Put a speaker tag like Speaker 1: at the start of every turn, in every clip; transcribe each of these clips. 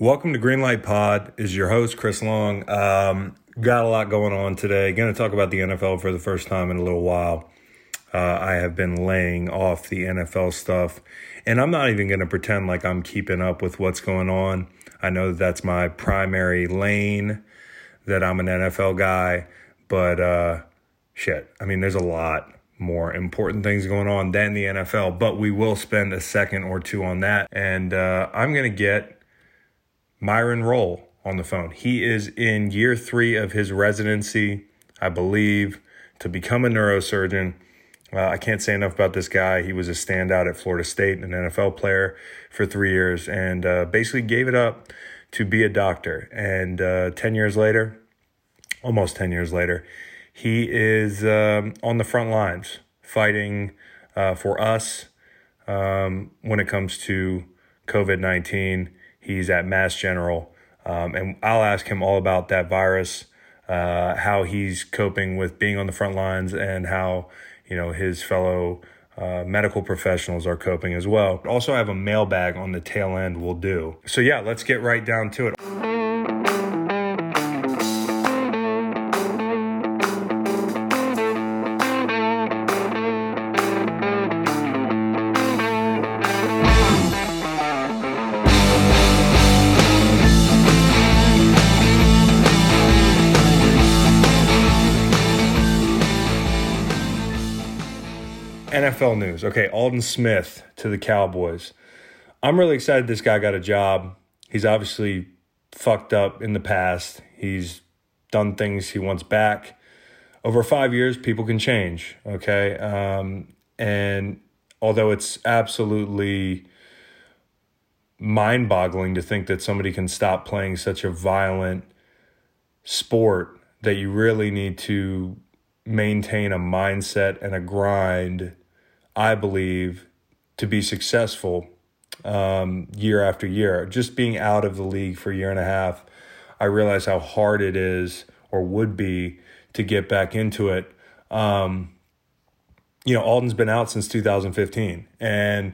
Speaker 1: Welcome to Greenlight Pod. Is your host Chris Long? Um, got a lot going on today. Going to talk about the NFL for the first time in a little while. Uh, I have been laying off the NFL stuff, and I'm not even going to pretend like I'm keeping up with what's going on. I know that that's my primary lane, that I'm an NFL guy, but uh, shit. I mean, there's a lot more important things going on than the NFL, but we will spend a second or two on that. And uh, I'm going to get Myron Rolle on the phone. He is in year three of his residency, I believe, to become a neurosurgeon. Uh, I can't say enough about this guy. He was a standout at Florida State, an NFL player for three years, and uh, basically gave it up to be a doctor. And uh, 10 years later, almost 10 years later, he is um, on the front lines fighting uh, for us um, when it comes to COVID 19 He's at Mass General. Um, and I'll ask him all about that virus, uh, how he's coping with being on the front lines, and how you know his fellow uh, medical professionals are coping as well. Also, I have a mailbag on the tail end. We'll do. So yeah, let's get right down to it. NFL news. Okay, Aldon Smith to the Cowboys. I'm really excited this guy got a job. He's obviously fucked up in the past. He's done things he wants back. Over five years, people can change. Okay. Um, and although it's absolutely mind boggling to think that somebody can stop playing such a violent sport, that you really need to maintain a mindset and a grind I believe, to be successful um, year after year. Just being out of the league for a year and a half, I realize how hard it is or would be to get back into it. Um, you know, Aldon's been out since 2015. And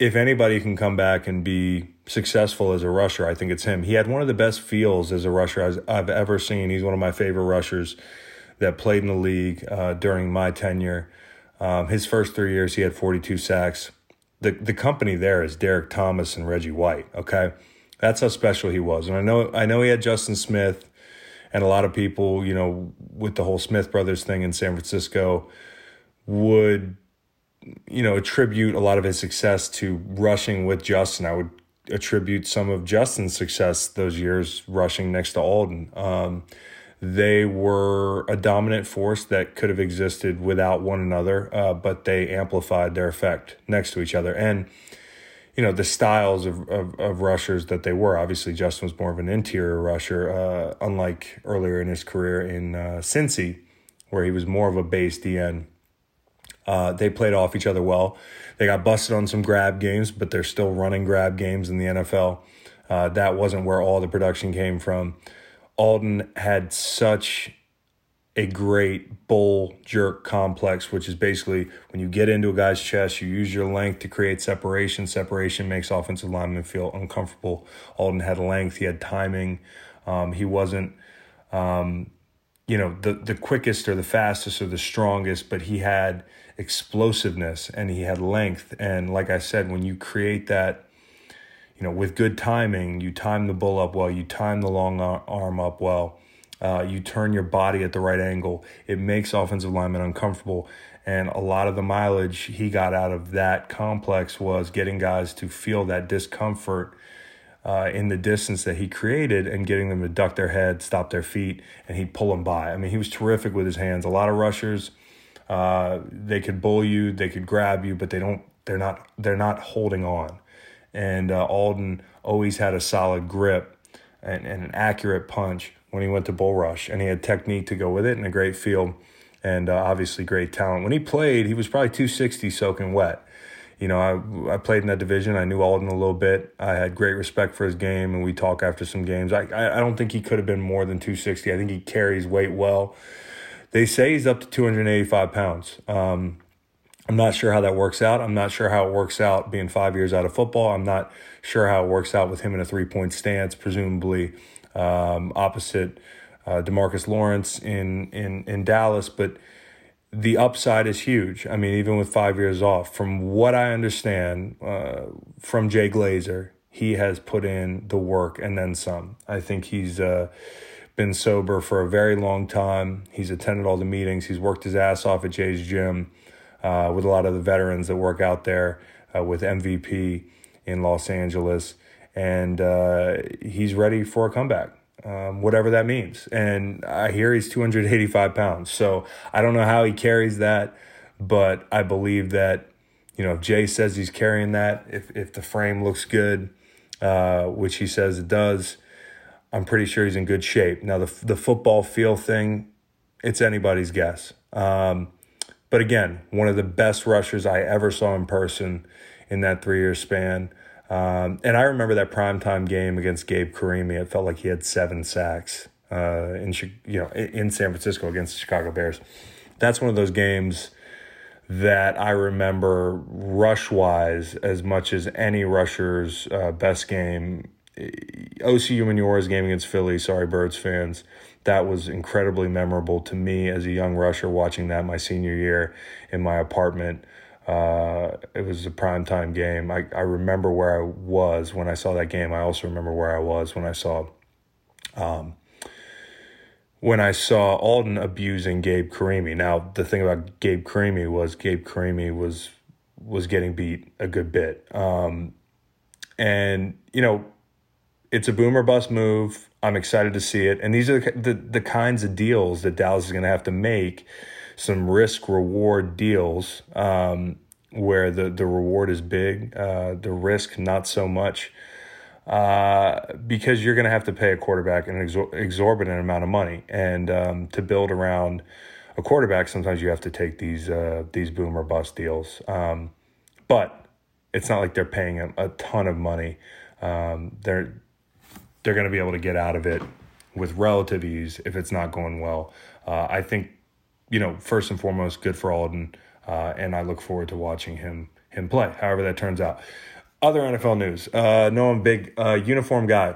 Speaker 1: if anybody can come back and be successful as a rusher, I think it's him. He had one of the best feels as a rusher I've ever seen. He's one of my favorite rushers that played in the league uh, during my tenure. Um, his first three years, he had 42 sacks. The the company there is Derrick Thomas and Reggie White. Okay, that's how special he was. And I know I know he had Justin Smith, and a lot of people, you know, with the whole Smith brothers thing in San Francisco, would you know attribute a lot of his success to rushing with Justin. I would attribute some of Justin's success those years rushing next to Aldon. Um, they were a dominant force that could have existed without one another, uh, but they amplified their effect next to each other. And, you know, the styles of, of, of rushers that they were. Obviously, Justin was more of an interior rusher, uh, unlike earlier in his career in uh, Cincy, where he was more of a base DN. Uh, they played off each other well. They got busted on some grab games, but they're still running grab games in the NFL. Uh, that wasn't where all the production came from. Aldon had such a great bull jerk complex, which is basically when you get into a guy's chest, you use your length to create separation. Separation makes offensive linemen feel uncomfortable. Aldon had length, he had timing. Um, he wasn't, um, you know, the the quickest or the fastest or the strongest, but he had explosiveness and he had length. And like I said, when you create that you know, with good timing, you time the bull up well, you time the long arm up well, uh, you turn your body at the right angle. It makes offensive linemen uncomfortable. And a lot of the mileage he got out of that complex was getting guys to feel that discomfort uh, in the distance that he created and getting them to duck their head, stop their feet, and he'd pull them by. I mean, he was terrific with his hands. A lot of rushers, uh, they could bull you, they could grab you, but they don't. They're not. They're not holding on and uh, Aldon always had a solid grip and, and, an accurate punch when he went to bull rush, and he had technique to go with it and a great feel, and uh, obviously great talent. When he played, he was probably 260 soaking wet. You know, I, I played in that division. I knew Aldon a little bit. I had great respect for his game, and we talk after some games. I, I, I don't think he could have been more than 260. I think he carries weight well. They say he's up to 285 pounds. Um, I'm not sure how that works out. I'm not sure how it works out being five years out of football. I'm not sure how it works out with him in a three point stance, presumably um, opposite uh, Demarcus Lawrence in, in, in Dallas. But the upside is huge. I mean, even with five years off, from what I understand uh, from Jay Glazer, he has put in the work and then some. I think he's uh, been sober for a very long time. He's attended all the meetings. He's worked his ass off at Jay's gym uh, with a lot of the veterans that work out there uh, with MVP in Los Angeles. And uh, he's ready for a comeback, um, whatever that means. And I hear he's 285 pounds. So I don't know how he carries that, but I believe that, you know, if Jay says he's carrying that, if, if the frame looks good, uh, which he says it does, I'm pretty sure he's in good shape. Now, the, the football feel thing, it's anybody's guess. Um, but again, one of the best rushers I ever saw in person in that three year span. Um, and I remember that primetime game against Gabe Carimi. It felt like he had seven sacks uh, in you know in San Francisco against the Chicago Bears. That's one of those games that I remember rush wise as much as any rusher's uh, best game. Osi Umenyiora's game against Philly, sorry, Birds fans, that was incredibly memorable to me as a young rusher watching that my senior year in my apartment. Uh, it was a prime time game. I, I remember where I was when I saw that game. I also remember where I was when I saw um, when I saw Aldon abusing Gabe Carimi. Now the thing about Gabe Carimi was Gabe Carimi was was getting beat a good bit. Um, and you know it's a boomer bust move. I'm excited to see it. And these are the, the, the kinds of deals that Dallas is going to have to make some risk reward deals um, where the, the reward is big, uh, the risk not so much. Uh, because you're going to have to pay a quarterback an exor- exorbitant amount of money, and um, to build around a quarterback, sometimes you have to take these uh, these boom or bust deals. Um, but it's not like they're paying a, a ton of money. Um, they're they're going to be able to get out of it with relative ease if it's not going well. Uh, I think, you know, first and foremost, good for Aldon, uh, and I look forward to watching him him play. However that turns out. Other NFL news. Uh, no, I'm big uh, uniform guy.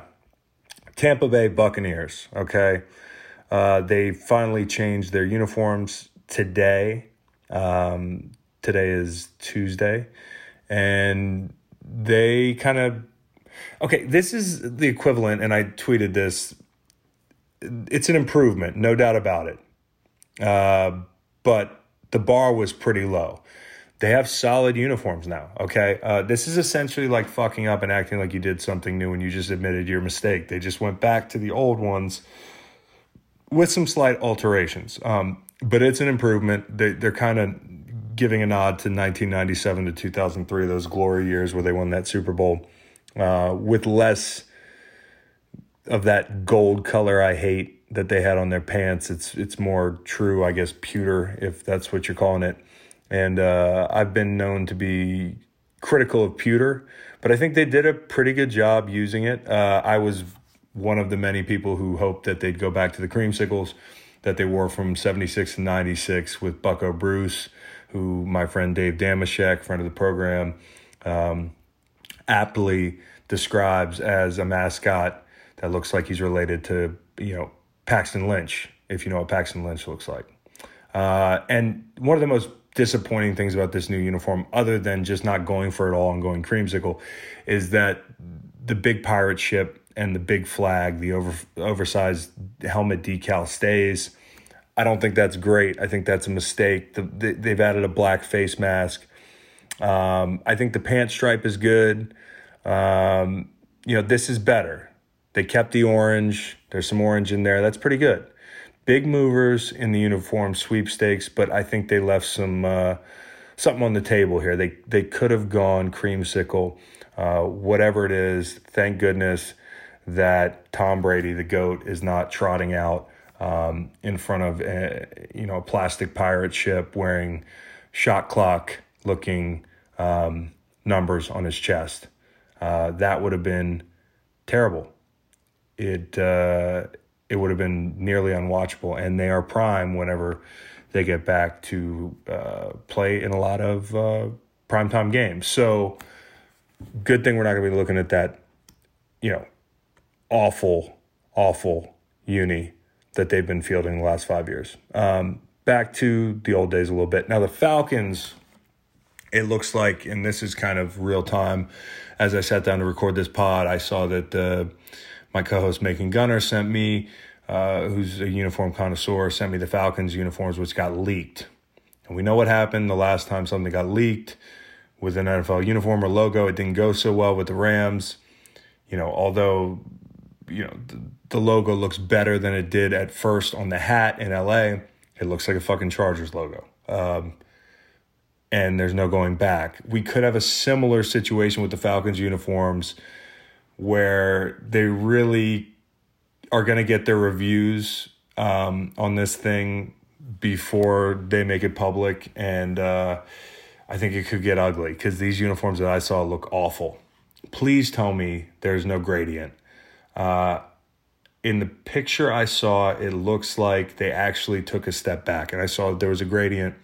Speaker 1: Tampa Bay Buccaneers. Okay, uh, they finally changed their uniforms today. Um, today is Tuesday, and they kind of Okay, this is the equivalent, and I tweeted this. It's an improvement, no doubt about it. Uh, but the bar was pretty low. They have solid uniforms now. Okay, uh, this is essentially like fucking up and acting like you did something new and you just admitted your mistake. They just went back to the old ones with some slight alterations. Um, but it's an improvement. They, they're kind of giving a nod to 1997 to 2003, those glory years where they won that Super Bowl uh, with less of that gold color I hate that they had on their pants. It's it's more true, I guess, pewter, if that's what you're calling it. And uh, I've been known to be critical of pewter, but I think they did a pretty good job using it. Uh, I was one of the many people who hoped that they'd go back to the creamsicles that they wore from 76 to 96 with Bucco Bruce, who my friend Dave Dameshek, friend of the program, um, aptly describes as a mascot that looks like he's related to, you know, Paxton Lynch, if you know what Paxton Lynch looks like. Uh, and one of the most disappointing things about this new uniform, other than just not going for it all and going creamsicle, is that the big pirate ship and the big flag, the over, oversized helmet decal stays. I don't think that's great. I think that's a mistake. The, the, they've added a black face mask. Um, I think the pant stripe is good. Um, you know, this is better. They kept the orange. There's some orange in there. That's pretty good. Big movers in the uniform sweepstakes, but I think they left some uh, something on the table here. They they could have gone creamsicle, uh, whatever it is. Thank goodness that Tom Brady, the goat, is not trotting out um, in front of a, you know a plastic pirate ship wearing shot clock looking um, numbers on his chest. Uh, that would have been terrible. It uh, it would have been nearly unwatchable. And they are prime whenever they get back to uh, play in a lot of uh, primetime games. So, good thing we're not going to be looking at that, you know, awful, awful uni that they've been fielding the last five years. Um, back to the old days a little bit. Now, the Falcons, it looks like, and this is kind of real time, as I sat down to record this pod, I saw that uh, my co host, Macon Gunner, sent me, uh, who's a uniform connoisseur, sent me the Falcons uniforms, which got leaked. And we know what happened the last time something got leaked with an NFL uniform or logo. It didn't go so well with the Rams. You know, although you know the, the logo looks better than it did at first on the hat in LA, it looks like a fucking Chargers logo. Um, and there's no going back. We could have a similar situation with the Falcons uniforms where they really are going to get their reviews um, on this thing before they make it public. And uh, I think it could get ugly because these uniforms that I saw look awful. Please tell me there's no gradient. Uh, in the picture I saw, it looks like they actually took a step back. And I saw there was a gradient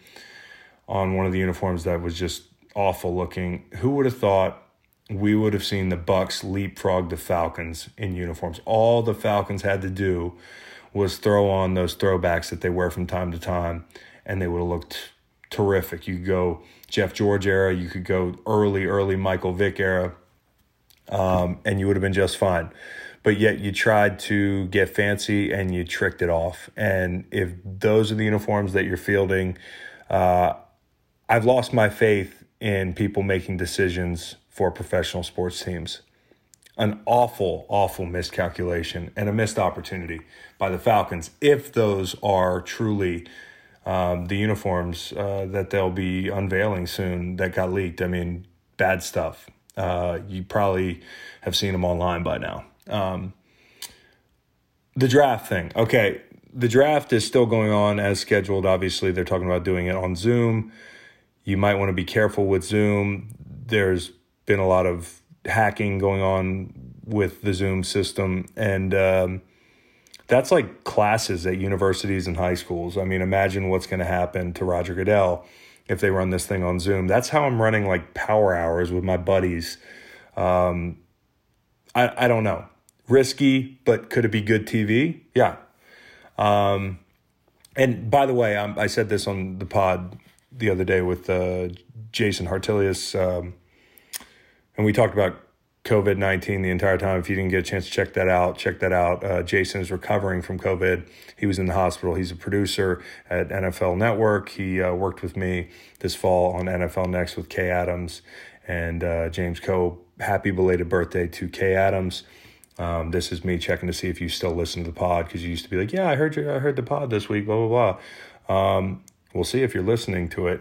Speaker 1: on one of the uniforms that was just awful looking. Who would have thought we would have seen the Bucs leapfrog the Falcons in uniforms? All the Falcons had to do was throw on those throwbacks that they wear from time to time, and they would have looked terrific. You could go Jeff George era, you could go early, early Michael Vick era, um, and you would have been just fine. But yet you tried to get fancy and you tricked it off. And if those are the uniforms that you're fielding, uh, I've lost my faith in people making decisions for professional sports teams. An awful, awful miscalculation and a missed opportunity by the Falcons if those are truly um, the uniforms uh, that they'll be unveiling soon that got leaked. I mean, bad stuff. Uh, you probably have seen them online by now. Um, the draft thing. Okay, the draft is still going on as scheduled. Obviously, they're talking about doing it on Zoom. You might want to be careful with Zoom. There's been a lot of hacking going on with the Zoom system, and um, that's like classes at universities and high schools. I mean, imagine what's going to happen to Roger Goodell if they run this thing on Zoom. That's how I'm running like power hours with my buddies. Um, I I don't know, risky, but could it be good TV? Yeah. Um, and by the way, I'm, i said this on the pod the other day with uh, Jason Hartilius, um, and we talked about COVID 19 the entire time. If you didn't get a chance to check that out, check that out. Uh, Jason is recovering from COVID. He was in the hospital. He's a producer at NFL Network. He uh, worked with me this fall on NFL Next with Kay Adams and uh, James Koh. Happy belated birthday to Kay Adams. Um, this is me checking to see if you still listen to the pod because you used to be like, yeah, I heard you, I heard the pod this week, blah blah blah. Um, We'll see if you're listening to it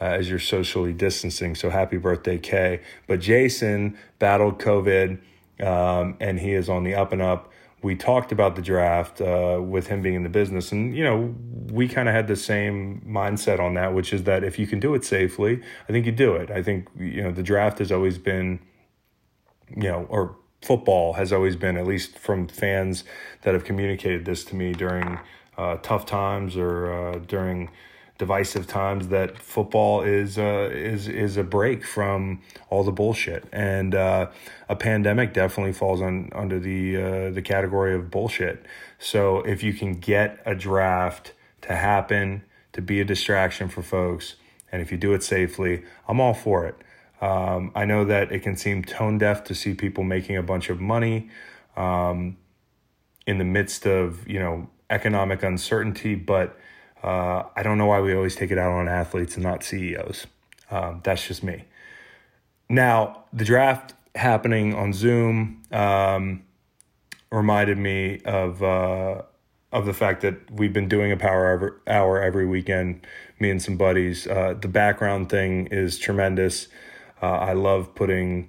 Speaker 1: uh, as you're socially distancing. So happy birthday, Kay. But Jason battled COVID um, and he is on the up and up. We talked about the draft uh, with him being in the business, and you know we kind of had the same mindset on that, which is that if you can do it safely, I think you do it. I think you know the draft has always been, you know, or football has always been, at least from fans that have communicated this to me during uh, tough times or uh, during divisive times that football is uh, is is a break from all the bullshit, and uh, a pandemic definitely falls on under the uh, the category of bullshit. So if you can get a draft to happen to be a distraction for folks, and if you do it safely, I'm all for it. Um, I know that it can seem tone deaf to see people making a bunch of money um, in the midst of you know economic uncertainty, but uh, I don't know why we always take it out on athletes and not CEOs. Um, that's just me. Now, the draft happening on Zoom um, reminded me of uh, of the fact that we've been doing a power hour every weekend. Me and some buddies. Uh, the background thing is tremendous. Uh, I love putting.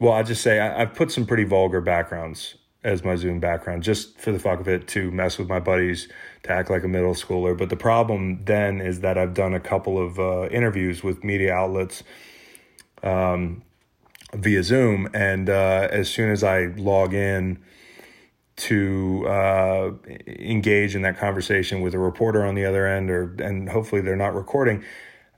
Speaker 1: Well, I just say I, I've put some pretty vulgar backgrounds as my Zoom background just for the fuck of it to mess with my buddies, to act like a middle schooler. But the problem then is that I've done a couple of uh, interviews with media outlets um, via Zoom, and uh, as soon as I log in to uh, engage in that conversation with a reporter on the other end, or and hopefully they're not recording.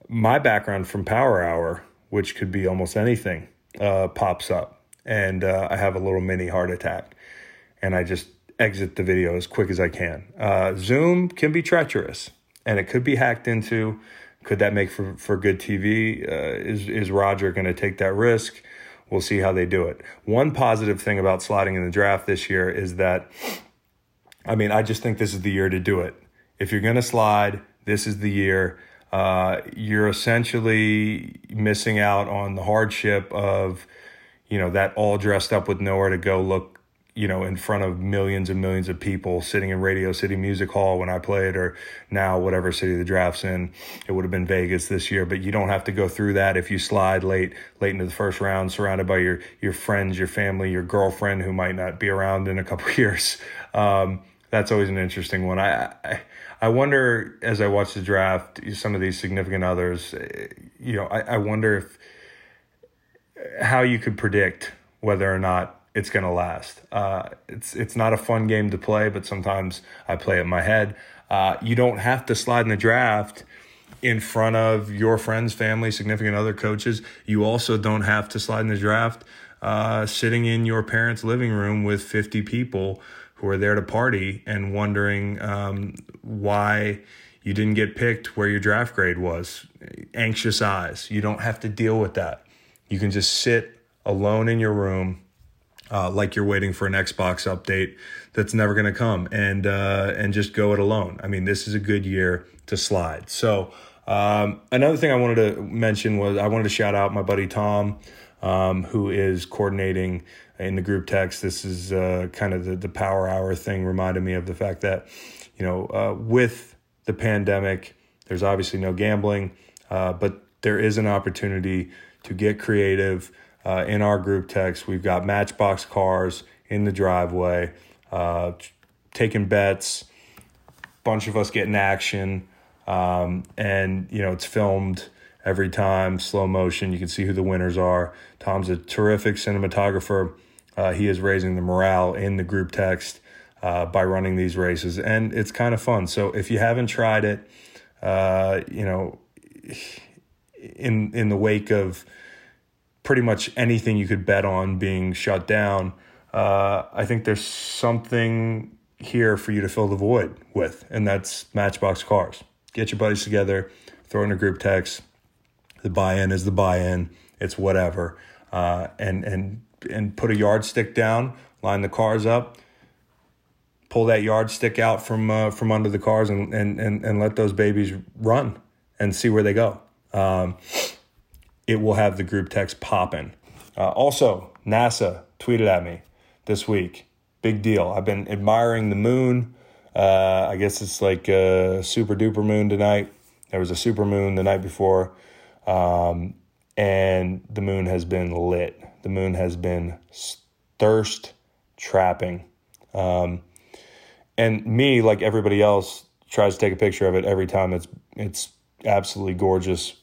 Speaker 1: My background from Power Hour, which could be almost anything, uh, pops up, and uh, I have a little mini heart attack, and I just exit the video as quick as I can. Uh, Zoom can be treacherous, and it could be hacked into. Could that make for, for good TV? Uh, is is Roger going to take that risk? We'll see how they do it. One positive thing about sliding in the draft this year is that, I mean, I just think this is the year to do it. If you're going to slide, this is the year. Uh, you're essentially missing out on the hardship of, you know, that all dressed up with nowhere to go look you know, in front of millions and millions of people sitting in Radio City Music Hall when I played, or now whatever city the draft's in. It would have been Vegas this year, but you don't have to go through that if you slide late, late into the first round, surrounded by your your friends, your family, your girlfriend who might not be around in a couple years. Um, that's always an interesting one. I, I I wonder as I watch the draft, some of these significant others, you know, I, I wonder if how you could predict whether or not it's going to last. Uh, it's it's not a fun game to play, but sometimes I play it in my head. Uh, you don't have to slide in the draft in front of your friends, family, significant other coaches. You also don't have to slide in the draft uh, sitting in your parents' living room with 50 people who are there to party and wondering um, why you didn't get picked where your draft grade was. Anxious eyes. You don't have to deal with that. You can just sit alone in your room uh, like you're waiting for an Xbox update that's never going to come, and uh, and just go it alone. I mean, this is a good year to slide. So um, another thing I wanted to mention was I wanted to shout out my buddy Tom, um, who is coordinating in the group text. This is uh, kind of the the power hour thing. Reminded me of the fact that you know uh, with the pandemic, there's obviously no gambling, uh, but there is an opportunity to get creative uh, in our group text. We've got Matchbox cars in the driveway, uh, taking bets, bunch of us getting action, um, and you know it's filmed every time, slow motion. You can see who the winners are. Tom's a terrific cinematographer. Uh, he is raising the morale in the group text uh, by running these races, and it's kind of fun. So if you haven't tried it, uh, you know, in in the wake of pretty much anything you could bet on being shut down. Uh, I think there's something here for you to fill the void with, and that's Matchbox Cars. Get your buddies together, throw in a group text. The buy-in is the buy-in. It's whatever, uh, and and and put a yardstick down, line the cars up, pull that yardstick out from uh, from under the cars, and, and and and let those babies run and see where they go. Um, it will have the group text popping. Uh, also, NASA tweeted at me this week. Big deal. I've been admiring the moon. Uh, I guess it's like a super duper moon tonight. There was a super moon the night before. Um, and the moon has been lit. The moon has been thirst trapping. Um, and me, like everybody else, tries to take a picture of it every time it's it's absolutely gorgeous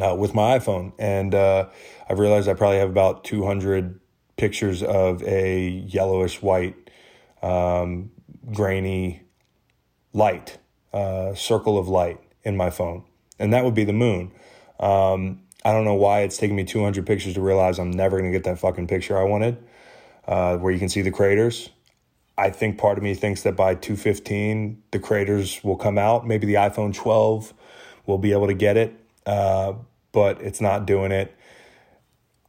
Speaker 1: uh, with my iPhone, and uh, I've realized I probably have about 200 pictures of a yellowish white, um, grainy light, uh, circle of light in my phone, and that would be the moon. Um, I don't know why it's taking me 200 pictures to realize I'm never going to get that fucking picture I wanted, uh, where you can see the craters. I think part of me thinks that by 215 the craters will come out. Maybe the iPhone 12 will be able to get it uh, but it's not doing it.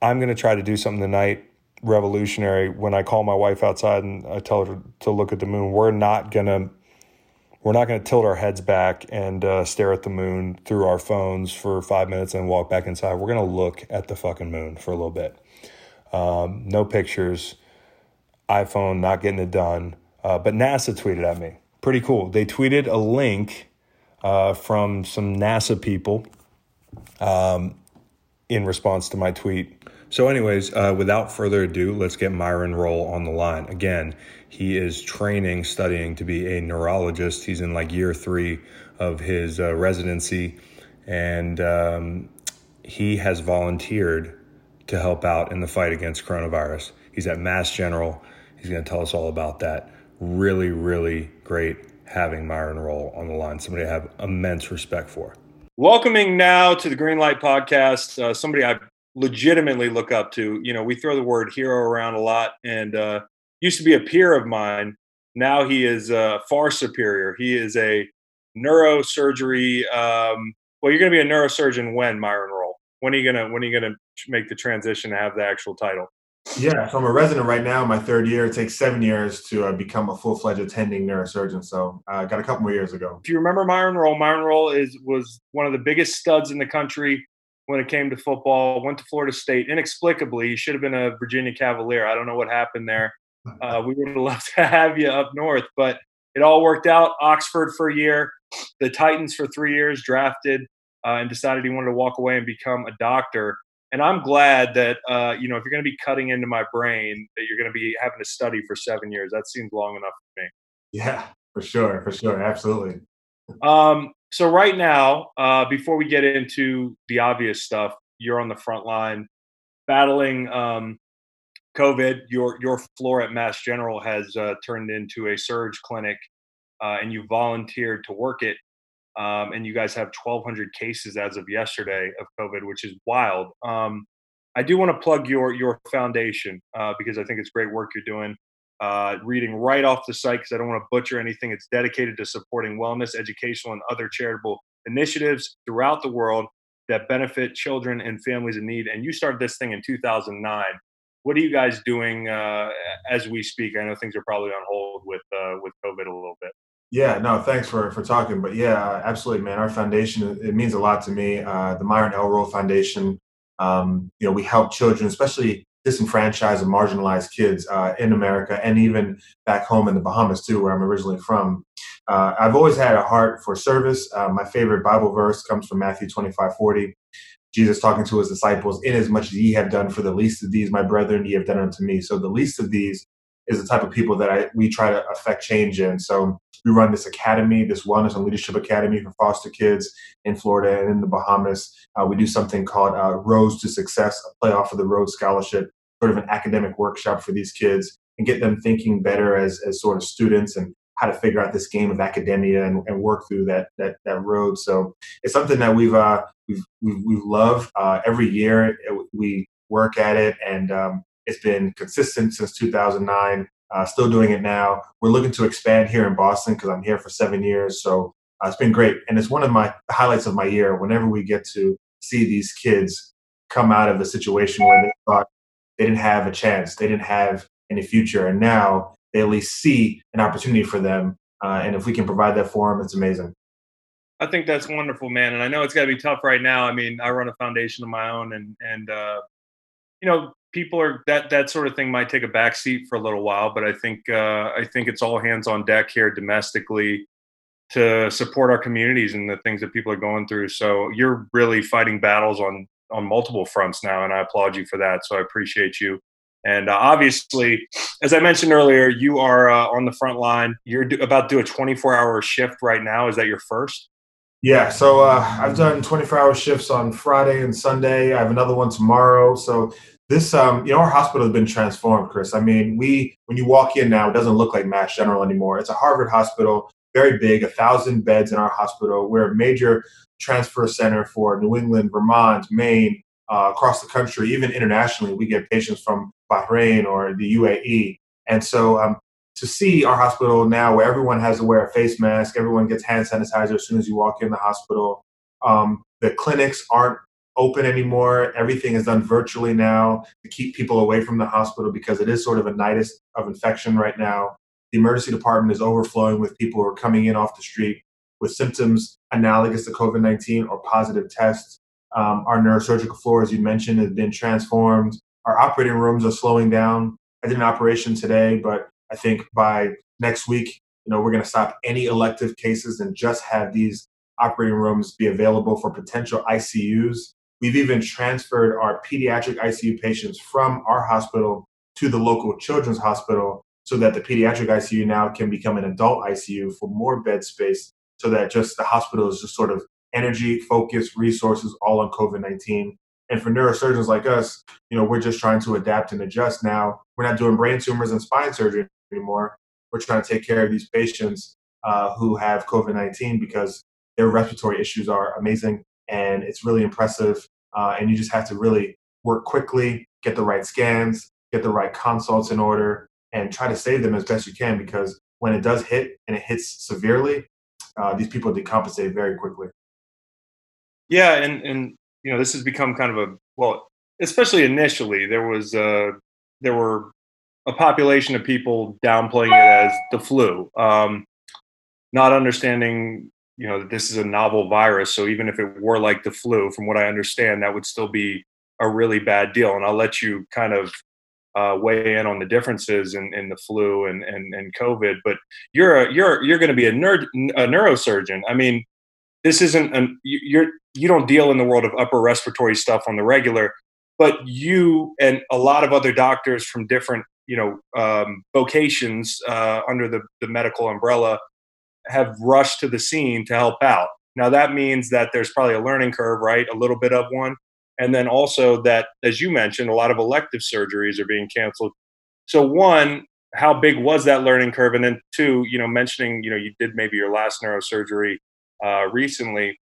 Speaker 1: I'm going to try to do something tonight revolutionary when I call my wife outside and I tell her to look at the moon. We're not going to we're not going to tilt our heads back and uh, stare at the moon through our phones for five minutes and walk back inside. We're going to look at the fucking moon for a little bit. Um, no pictures, iPhone not getting it done. Uh, but NASA tweeted at me. Pretty cool. They tweeted a link uh, from some NASA people um, in response to my tweet. So, anyways, uh, without further ado, let's get Myron Rolle on the line. Again, he is training, studying to be a neurologist. He's in like year three of his uh, residency, and um, he has volunteered to help out in the fight against coronavirus. He's at Mass General. He's going to tell us all about that. Really, really great having Myron Rolle on the line, somebody I have immense respect for. Welcoming now to the Green Light Podcast, uh, somebody I legitimately look up to. You know, we throw the word hero around a lot, and uh, used to be a peer of mine. Now he is uh, far superior. He is a neurosurgery. Um, well, you're going to be a neurosurgeon when Myron Rolle. When are you gonna When are you gonna make the transition to have the actual title?
Speaker 2: Yeah, so I'm a resident right now. My third year. It takes seven years to uh, become a full fledged attending neurosurgeon. So I uh, got a couple more years ago.
Speaker 1: If you remember Myron Rolle, Myron Rolle is was one of the biggest studs in the country when it came to football. Went to Florida State inexplicably. He should have been a Virginia Cavalier. I don't know what happened there. Uh, we would have loved to have you up north, but it all worked out. Oxford for a year, the Titans for three years, drafted uh, and decided he wanted to walk away and become a doctor and I'm glad that uh, you know if you're going to be cutting into my brain, that you're going to be having to study for seven years. That seems long enough for me.
Speaker 2: Yeah, for sure, for sure, absolutely.
Speaker 1: Um, so right now, uh, before we get into the obvious stuff, you're on the front line battling um, COVID. Your your floor at Mass General has uh, turned into a surge clinic, uh, and you volunteered to work it um, and you guys have 1,200 cases as of yesterday of COVID, which is wild. Um, I do want to plug your your foundation uh, because I think it's great work you're doing. Uh, reading right off the site because I don't want to butcher anything. It's dedicated to supporting wellness, educational, and other charitable initiatives throughout the world that benefit children and families in need. And you started this thing in 2009. What are you guys doing uh, as we speak? I know things are probably on hold with uh, with COVID a little bit.
Speaker 2: Yeah, no, thanks for for talking. But yeah, absolutely, man. Our foundation it means a lot to me. Uh, the Myron. Rolle Foundation. Um, you know, we help children, especially disenfranchised and marginalized kids uh, in America and even back home in the Bahamas too, where I'm originally from. Uh, I've always had a heart for service. Uh, my favorite Bible verse comes from Matthew 25, 40. Jesus talking to his disciples, in as much as ye have done for the least of these, my brethren, ye have done unto me. So the least of these is the type of people that I we try to affect change in. So we run this academy, this wellness and leadership academy for foster kids in Florida and in the Bahamas. Uh, we do something called uh, Roads to Success, a play off of the Rhodes Scholarship, sort of an academic workshop for these kids and get them thinking better as, as sort of students and how to figure out this game of academia and, and work through that, that that road. So it's something that we've uh, we've we've, we've loved uh, every year. We work at it, and um, it's been consistent since 2009. Uh, still doing it now. We're looking to expand here in Boston because I'm here for seven years. So uh, it's been great, and it's one of my highlights of my year. Whenever we get to see these kids come out of a situation where they thought they didn't have a chance, they didn't have any future, and now they at least see an opportunity for them. Uh, and if we can provide that for them, it's amazing.
Speaker 1: I think that's wonderful, man. And I know it's got to be tough right now. I mean, I run a foundation of my own, and and uh, you know, people are that that sort of thing might take a backseat for a little while, but I think uh, I think it's all hands on deck here domestically to support our communities and the things that people are going through. So you're really fighting battles on on multiple fronts now, and I applaud you for that. So I appreciate you. And uh, obviously, as I mentioned earlier, you are uh, on the front line. You're do- about to do a 24 hour shift right now. Is that your first?
Speaker 2: Yeah, so uh, I've done 24 hour shifts on Friday and Sunday. I have another one tomorrow. So this um, you know our hospital has been transformed chris. I mean we when you walk in now it doesn't look like mass general anymore. It's a harvard hospital very big a thousand beds in our hospital. We're a major transfer center for new england vermont maine uh, across the country. Even internationally we get patients from bahrain or the uae and so um, to see our hospital now where everyone has to wear a face mask everyone gets hand sanitizer as soon as you walk in the hospital um, the clinics aren't open anymore. Everything is done virtually now to keep people away from the hospital because it is sort of a nidus of infection right now. The emergency department is overflowing with people who are coming in off the street with symptoms analogous to COVID 19 or positive tests. Um, our neurosurgical floor, as you mentioned, has been transformed. Our operating rooms are slowing down. I did an operation today, but I think by next week, you know, we're going to stop any elective cases and just have these operating rooms be available for potential ICUs We've even transferred our pediatric ICU patients from our hospital to the local children's hospital so that the pediatric ICU now can become an adult ICU for more bed space so that just the hospital is just sort of energy, focus, resources all on COVID 19. And for neurosurgeons like us, you know, we're just trying to adapt and adjust now. We're not doing brain tumors and spine surgery anymore. We're trying to take care of these patients uh, who have COVID 19 because their respiratory issues are amazing and it's really impressive. Uh, and you just have to really work quickly, get the right scans, get the right consults in order, and try to save them as best you can because when it does hit and it hits severely, uh, these people decompensate very quickly.
Speaker 1: Yeah, and and you know this has become kind of a well, especially initially there was uh, there were a population of people downplaying it as the flu, um, not understanding you know that this is a novel virus. So even if it were like the flu, from what I understand, that would still be a really bad deal. And I'll let you kind of uh, weigh in on the differences in, in the flu and, and, and COVID. But you're a, you're you're going to be a nerd a neurosurgeon. I mean, this isn't an you're you don't deal in the world of upper respiratory stuff on the regular, but you and a lot of other doctors from different you know um, vocations uh, under the, the medical umbrella have rushed to the scene to help out. Now that means that there's probably a learning curve, right? A little bit of one, and then also that, as you mentioned, a lot of elective surgeries are being canceled. So one, how big was that learning curve? And then two, you know, mentioning, you know, you did maybe your last neurosurgery uh, recently.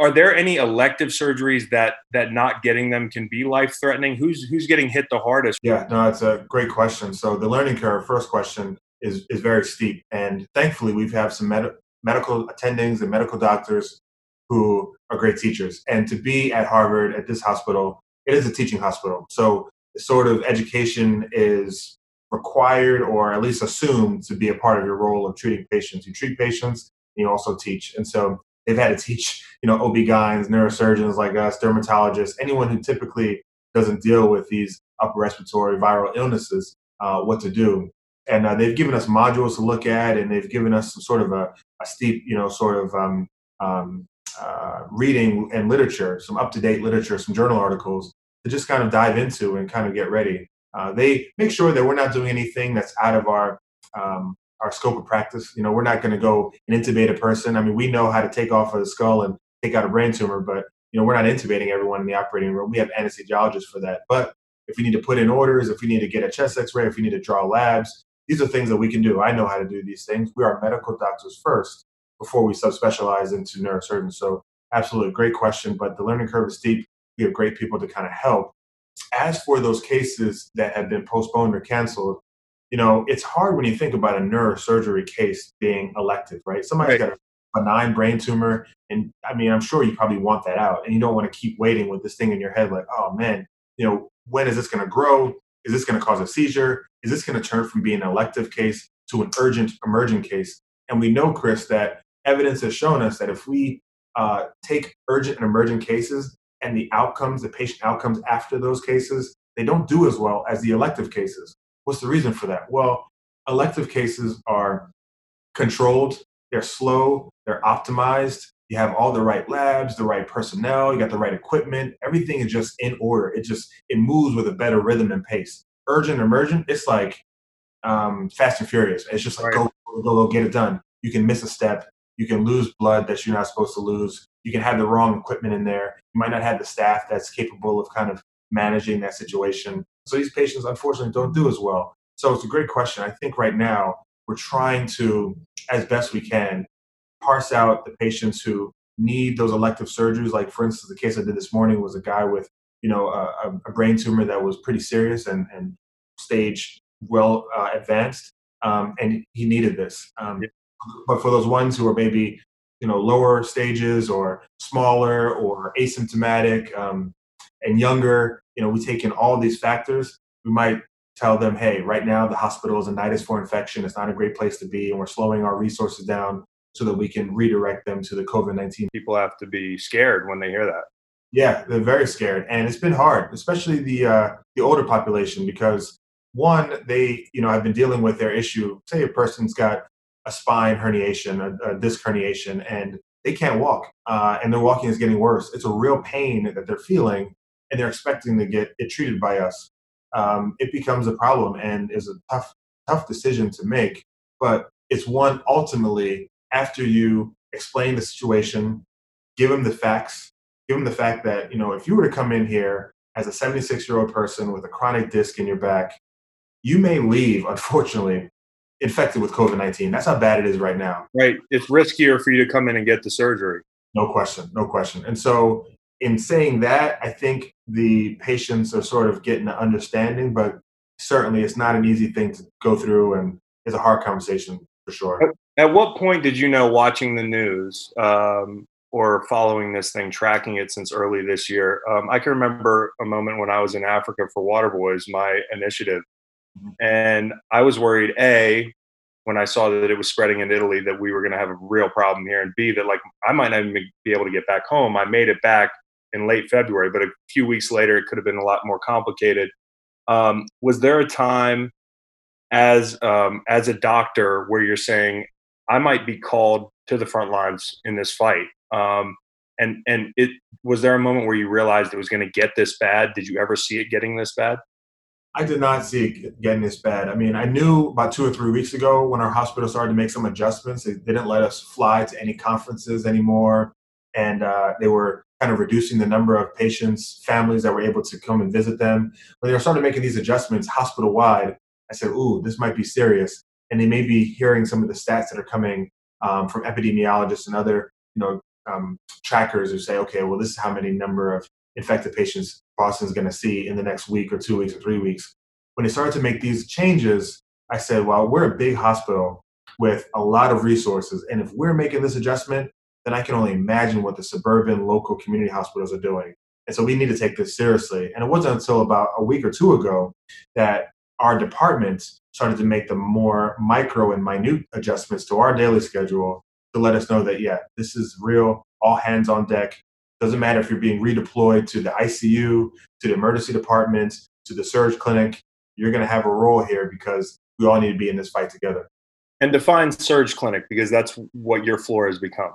Speaker 1: Are there any elective surgeries that that not getting them can be life threatening? Who's who's getting hit the hardest?
Speaker 2: Yeah, no, that's a great question. So the learning curve, first question, is is very steep, and thankfully we've have some med- medical attendings and medical doctors who are great teachers. And to be at Harvard at this hospital, it is a teaching hospital. So sort of education is required or at least assumed to be a part of your role of treating patients. You treat patients you also teach. And so they've had to teach, you know, OB-GYNs, neurosurgeons like us, dermatologists, anyone who typically doesn't deal with these upper respiratory viral illnesses, uh, what to do. And uh, they've given us modules to look at, and they've given us some sort of a, a steep, you know, sort of um, um, uh, reading and literature, some up to date literature, some journal articles to just kind of dive into and kind of get ready. Uh, they make sure that we're not doing anything that's out of our um, our scope of practice. You know, we're not going to go and intubate a person. I mean, we know how to take off a skull and take out a brain tumor, but you know, we're not intubating everyone in the operating room. We have anesthesiologists for that. But if we need to put in orders, if we need to get a chest X-ray, if we need to draw labs, these are things that we can do. I know how to do these things. We are medical doctors first, before we subspecialize into neurosurgeons. So absolutely great question, but the learning curve is steep. We have great people to kind of help. As for those cases that have been postponed or canceled, you know, it's hard when you think about a neurosurgery case being elective, right? Somebody's right. got a benign brain tumor, and I mean, I'm sure you probably want that out, and you don't want to keep waiting with this thing in your head, like, oh man, you know, when is this going to grow? Is this going to cause a seizure? Is this going to turn from being an elective case to an urgent emergent case? And we know, Chris, that evidence has shown us that if we uh, take urgent and emergent cases and the outcomes, the patient outcomes after those cases, they don't do as well as the elective cases. What's the reason for that? Well, elective cases are controlled, they're slow, they're optimized. You have all the right labs, the right personnel, you got the right equipment. Everything is just in order. It just it moves with a better rhythm and pace. Urgent, emergent, it's like um, fast and furious. It's just like right. go, go, go, get it done. You can miss a step, you can lose blood that you're not supposed to lose. You can have the wrong equipment in there. You might not have the staff that's capable of kind of managing that situation. So these patients, unfortunately, don't do as well. So it's a great question. I think right now we're trying to, as best we can, parse out the patients who need those elective surgeries. Like, for instance, the case I did this morning was a guy with, you know, a, a brain tumor that was pretty serious and, and stage well uh, advanced, um, and he needed this. Um, but for those ones who are maybe you know lower stages or smaller or asymptomatic um, and younger, you know, we take in all these factors. We might tell them, hey, right now the hospital is a nidus for infection. It's not a great place to be, and we're slowing our resources down so that we can redirect them to the COVID 19.
Speaker 1: People have to be scared when they hear that.
Speaker 2: Yeah, they're very scared, and it's been hard, especially the uh, the older population, because one, they you know have been dealing with their issue. Say a person's got a spine herniation, a, a disc herniation, and they can't walk, uh, and their walking is getting worse. It's a real pain that they're feeling, and they're expecting to get it treated by us. Um, it becomes a problem and is a tough, tough decision to make. But it's one ultimately after you explain the situation, give them the facts, given the fact that, you know, if you were to come in here as a 76 year old person with a chronic disc in your back, you may leave, unfortunately, infected with COVID 19. That's how bad it is right now.
Speaker 1: Right. It's riskier for you to come in and get the surgery.
Speaker 2: No question. No question. And so, in saying that, I think the patients are sort of getting an understanding, but certainly it's not an easy thing to go through and it's a hard conversation for sure.
Speaker 1: At what point did you know watching the news um, or following this thing, tracking it since early this year? Um, I can remember a moment when I was in Africa for Waterboys, my initiative, mm-hmm. and I was worried. A, when I saw that it was spreading in Italy, that we were going to have a real problem here, and B, that like I might not even be able to get back home. I made it back in late February, but a few weeks later, it could have been a lot more complicated. Um, was there a time as um, as a doctor where you're saying I might be called to the front lines in this fight? Um, and and it was there a moment where you realized it was going to get this bad? Did you ever see it getting this bad?
Speaker 2: I did not see it getting this bad. I mean, I knew about two or three weeks ago when our hospital started to make some adjustments. They didn't let us fly to any conferences anymore, and uh, they were kind of reducing the number of patients, families that were able to come and visit them. When they starting making these adjustments hospital wide, I said, "Ooh, this might be serious." And they may be hearing some of the stats that are coming um, from epidemiologists and other, you know, um, trackers who say, "Okay, well, this is how many number of infected patients Boston's going to see in the next week or two weeks or three weeks." When they started to make these changes, I said, "Well, we're a big hospital with a lot of resources, and if we're making this adjustment, then I can only imagine what the suburban local community hospitals are doing." And so we need to take this seriously. And it wasn't until about a week or two ago that our department started to make the more micro and minute adjustments to our daily schedule to let us know that, yeah, this is real, all hands on deck. Doesn't matter if you're being redeployed to the ICU, to the emergency department, to the surge clinic, you're going to have a role here because we all need to be in this fight together.
Speaker 1: And define surge clinic because that's what your floor has become.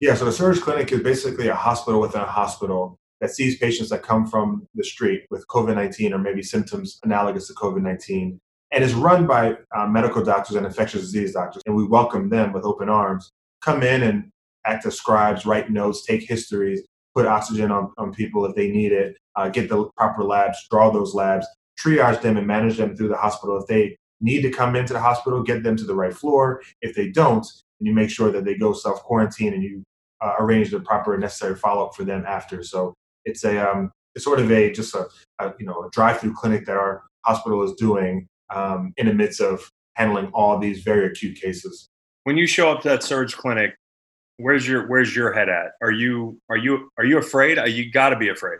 Speaker 2: Yeah, so the surge clinic is basically a hospital within a hospital that sees patients that come from the street with COVID 19 or maybe symptoms analogous to COVID 19 and is run by uh, medical doctors and infectious disease doctors. And we welcome them with open arms. Come in and act as scribes, write notes, take histories, put oxygen on, on people if they need it, uh, get the proper labs, draw those labs, triage them and manage them through the hospital. If they need to come into the hospital, get them to the right floor. If they don't, then you make sure that they go self quarantine and you uh, arrange the proper necessary follow up for them after. So it's a um, it's sort of a just a, a you know a drive through clinic that our hospital is doing um, in the midst of handling all these very acute cases.
Speaker 1: When you show up to that surge clinic, where's your where's your head at? Are you are you are you afraid? Are you got to be afraid.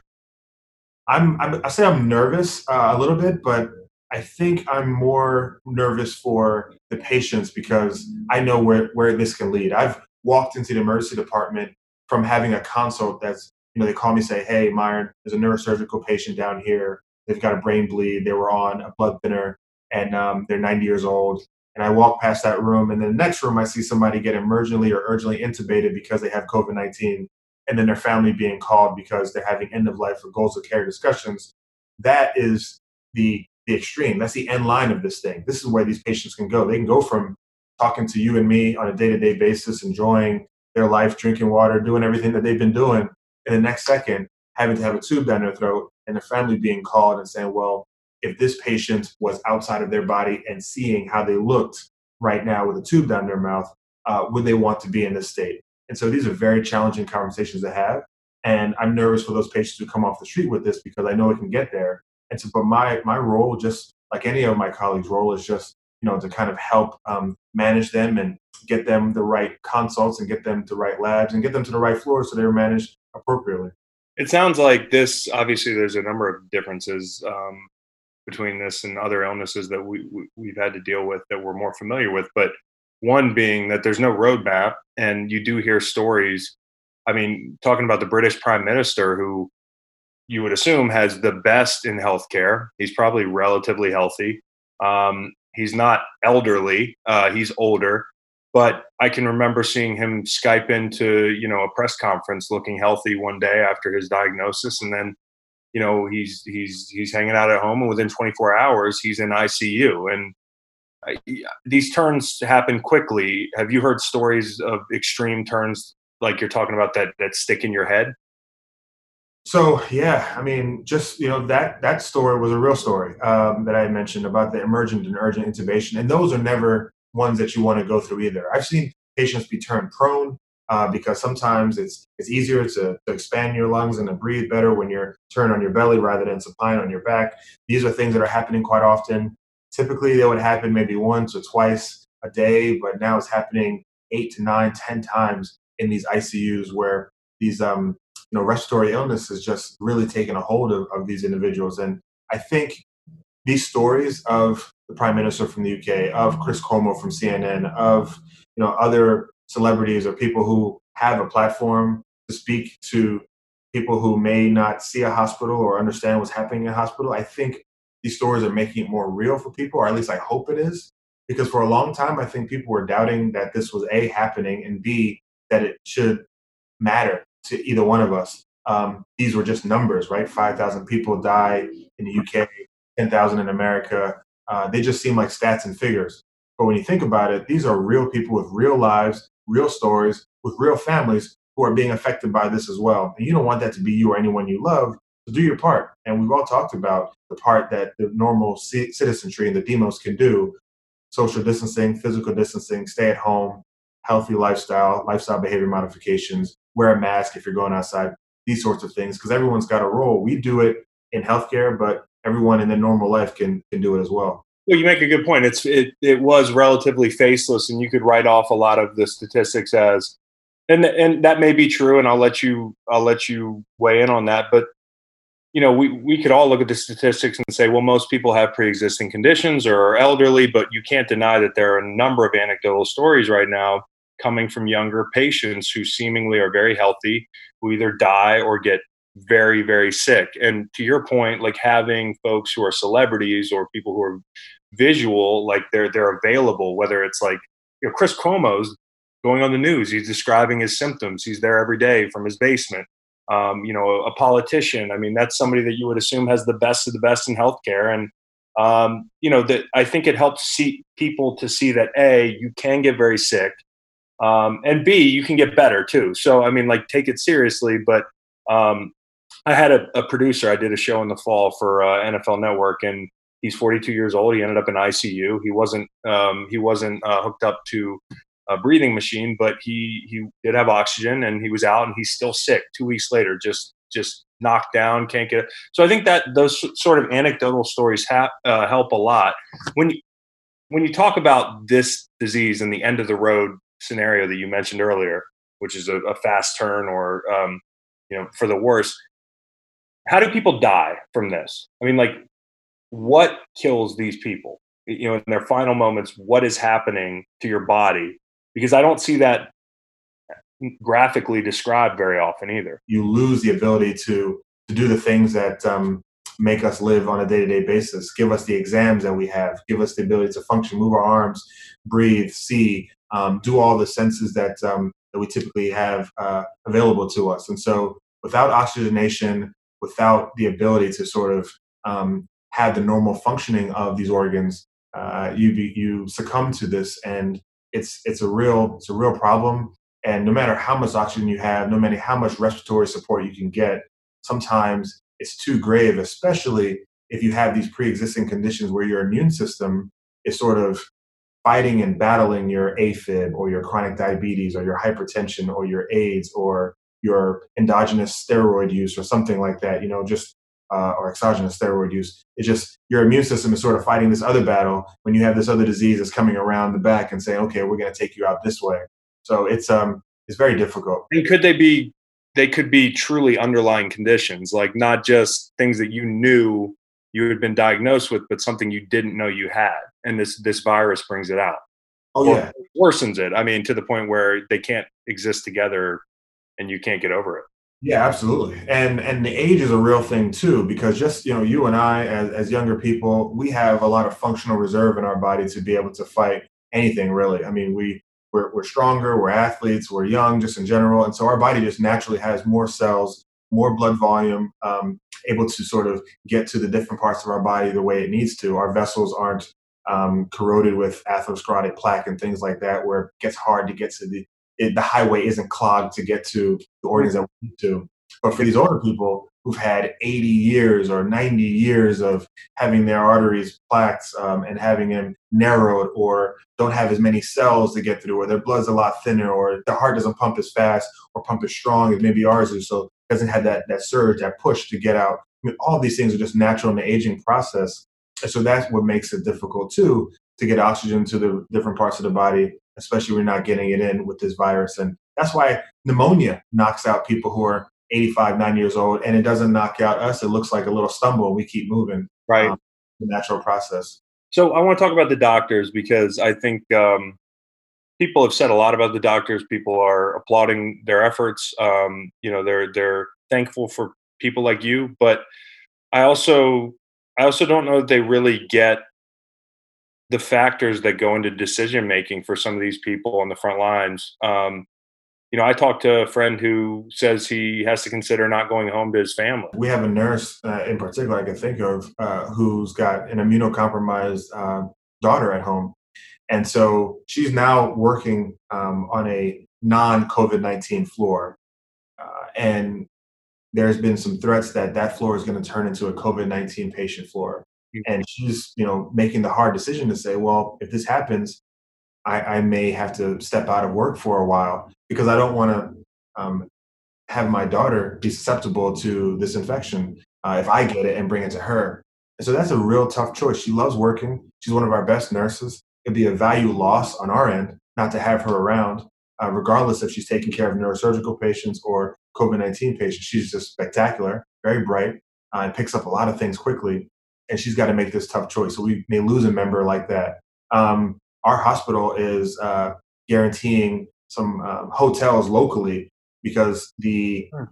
Speaker 2: I'm, I'm, i say I'm nervous uh, a little bit, but I think I'm more nervous for the patients because I know where where this can lead. I've walked into the emergency department from having a consult that's you know they call me say, hey, Myron, there's a neurosurgical patient down here. They've got a brain bleed. They were on a blood thinner and um, they're 90 years old. And I walk past that room, and then the next room, I see somebody get emergently or urgently intubated because they have COVID 19, and then their family being called because they're having end of life or goals of care discussions. That is the, the extreme. That's the end line of this thing. This is where these patients can go. They can go from talking to you and me on a day to day basis, enjoying their life, drinking water, doing everything that they've been doing, and the next second having to have a tube down their throat, and the family being called and saying, well, if this patient was outside of their body and seeing how they looked right now with a tube down their mouth, uh, would they want to be in this state? And so these are very challenging conversations to have. And I'm nervous for those patients who come off the street with this because I know it can get there. And so, but my my role, just like any of my colleagues' role, is just you know to kind of help um, manage them and get them the right consults and get them to the right labs and get them to the right floors so they're managed appropriately.
Speaker 1: It sounds like this. Obviously, there's a number of differences um, between this and other illnesses that we, we have had to deal with that we're more familiar with. But one being that there's no roadmap, and you do hear stories. I mean, talking about the British Prime Minister, who you would assume has the best in healthcare. He's probably relatively healthy. Um, he's not elderly. Uh, he's older, but I can remember seeing him Skype into you know a press conference looking healthy one day after his diagnosis, and then you know he's he's he's hanging out at home and within 24 hours he's in ICU and I, these turns happen quickly. Have you heard stories of extreme turns like you're talking about that that stick in your head?
Speaker 2: So yeah, I mean, just you know that that story was a real story um, that I mentioned about the emergent and urgent intubation, and those are never ones that you want to go through either. I've seen patients be turned prone uh, because sometimes it's it's easier to, to expand your lungs and to breathe better when you're turned on your belly rather than supine on your back. These are things that are happening quite often. Typically, they would happen maybe once or twice a day, but now it's happening eight to nine, ten times in these ICUs where these um, you know respiratory illness has just really taken a hold of, of these individuals. And I think these stories of the Prime Minister from the UK, of Chris Cuomo from CNN, of you know other celebrities or people who have a platform to speak to people who may not see a hospital or understand what's happening in a hospital. I think these stories are making it more real for people, or at least I hope it is. Because for a long time, I think people were doubting that this was A, happening, and B, that it should matter to either one of us. Um, these were just numbers, right? 5,000 people die in the UK, 10,000 in America. Uh, they just seem like stats and figures. But when you think about it, these are real people with real lives, real stories, with real families who are being affected by this as well. And you don't want that to be you or anyone you love. So do your part. And we've all talked about the part that the normal c- citizenry and the demos can do social distancing, physical distancing, stay at home, healthy lifestyle, lifestyle behavior modifications, wear a mask if you're going outside, these sorts of things, because everyone's got a role. We do it in healthcare, but everyone in their normal life can can do it as well.
Speaker 1: Well, you make a good point. It's it it was relatively faceless, and you could write off a lot of the statistics as, and and that may be true. And I'll let you I'll let you weigh in on that. But you know, we we could all look at the statistics and say, well, most people have pre-existing conditions or are elderly, but you can't deny that there are a number of anecdotal stories right now coming from younger patients who seemingly are very healthy, who either die or get very, very sick. And to your point, like having folks who are celebrities or people who are visual, like they're they're available, whether it's like you know, Chris Cuomo's going on the news, he's describing his symptoms, he's there every day from his basement. Um, you know, a, politician. I mean, that's somebody that you would assume has the best of the best in healthcare. And um, you know, that I think it helps see people to see that a you can get very sick um, and B, you can get better too. So I mean, like take it seriously. But um, I had a, a, producer. I did a show in the fall for uh, NFL Network, and he's 42 years old. He ended up in ICU. He wasn't um, he wasn't uh, hooked up to a breathing machine, but he he did have oxygen, and he was out, and he's still sick. Two weeks later, just just knocked down, can't get it. So I think that those sort of anecdotal stories ha- uh, help a lot when you, when you talk about this disease and the end of the road scenario that you mentioned earlier, which is a, a fast turn or um, you know for the worse. How do people die from this? I mean, like, what kills these people? You know, in their final moments, what is happening to your body? Because I don't see that graphically described very often either.
Speaker 2: You lose the ability to to do the things that um, make us live on a day-to-day basis give us the exams that we have give us the ability to function move our arms breathe see um, do all the senses that um, that we typically have uh, available to us. And so, without oxygenation, without the ability to sort of um, have the normal functioning of these organs, uh, you you succumb to this, and it's it's a real it's a real problem. And no matter how much oxygen you have, no matter how much respiratory support you can get, sometimes it's too grave, especially if you have these pre-existing conditions where your immune system is sort of fighting and battling your AFib or your chronic diabetes or your hypertension or your AIDS or your endogenous steroid use or something like that, you know, just uh, or exogenous steroid use. It's just your immune system is sort of fighting this other battle when you have this other disease that's coming around the back and saying, okay, we're going to take you out this way. So it's um it's very difficult.
Speaker 1: And could they be? They could be truly underlying conditions, like not just things that you knew you had been diagnosed with, but something you didn't know you had, and this this virus brings it out.
Speaker 2: Oh yeah,
Speaker 1: worsens it. I mean, to the point where they can't exist together, and you can't get over it.
Speaker 2: Yeah, absolutely. And and the age is a real thing too, because just you know, you and I as, as younger people, we have a lot of functional reserve in our body to be able to fight anything really. I mean, we we're, we're stronger, we're athletes, we're young, just in general, and so our body just naturally has more cells, more blood volume, um, able to sort of get to the different parts of our body the way it needs to. Our vessels aren't um, corroded with atherosclerotic plaque and things like that, where it gets hard to get to the it, the highway isn't clogged to get to the organs that we need to. But for these older people, who've had 80 years or 90 years of having their arteries plaques um, and having them narrowed or don't have as many cells to get through or their blood's a lot thinner or their heart doesn't pump as fast or pump as strong as maybe ours is so doesn't have that, that surge that push to get out. I mean, all these things are just natural in the aging process. And so that's what makes it difficult too to get oxygen to the different parts of the body especially you're not getting it in with this virus and that's why pneumonia knocks out people who are 85, 90 years old, and it doesn't knock out us. It looks like a little stumble. We keep moving.
Speaker 1: Right. Um,
Speaker 2: the natural process.
Speaker 1: So I want to talk about the doctors because I think um, people have said a lot about the doctors. People are applauding their efforts. Um, you know, they're they're thankful for people like you, but I also I also don't know that they really get the factors that go into decision making for some of these people on the front lines. Um, you know, I talked to a friend who says he has to consider not going home to his family.
Speaker 2: We have a nurse uh, in particular I can think of uh, who's got an immunocompromised uh, daughter at home. And so she's now working um, on a non COVID 19 floor. Uh, and there's been some threats that that floor is going to turn into a COVID 19 patient floor. And she's, you know, making the hard decision to say, well, if this happens, I, I may have to step out of work for a while because I don't want to um, have my daughter be susceptible to this infection uh, if I get it and bring it to her. And so that's a real tough choice. She loves working. She's one of our best nurses. It'd be a value loss on our end not to have her around, uh, regardless if she's taking care of neurosurgical patients or COVID 19 patients. She's just spectacular, very bright, uh, and picks up a lot of things quickly. And she's got to make this tough choice. So we may lose a member like that. Um, our hospital is uh, guaranteeing some um, hotels locally because the hmm.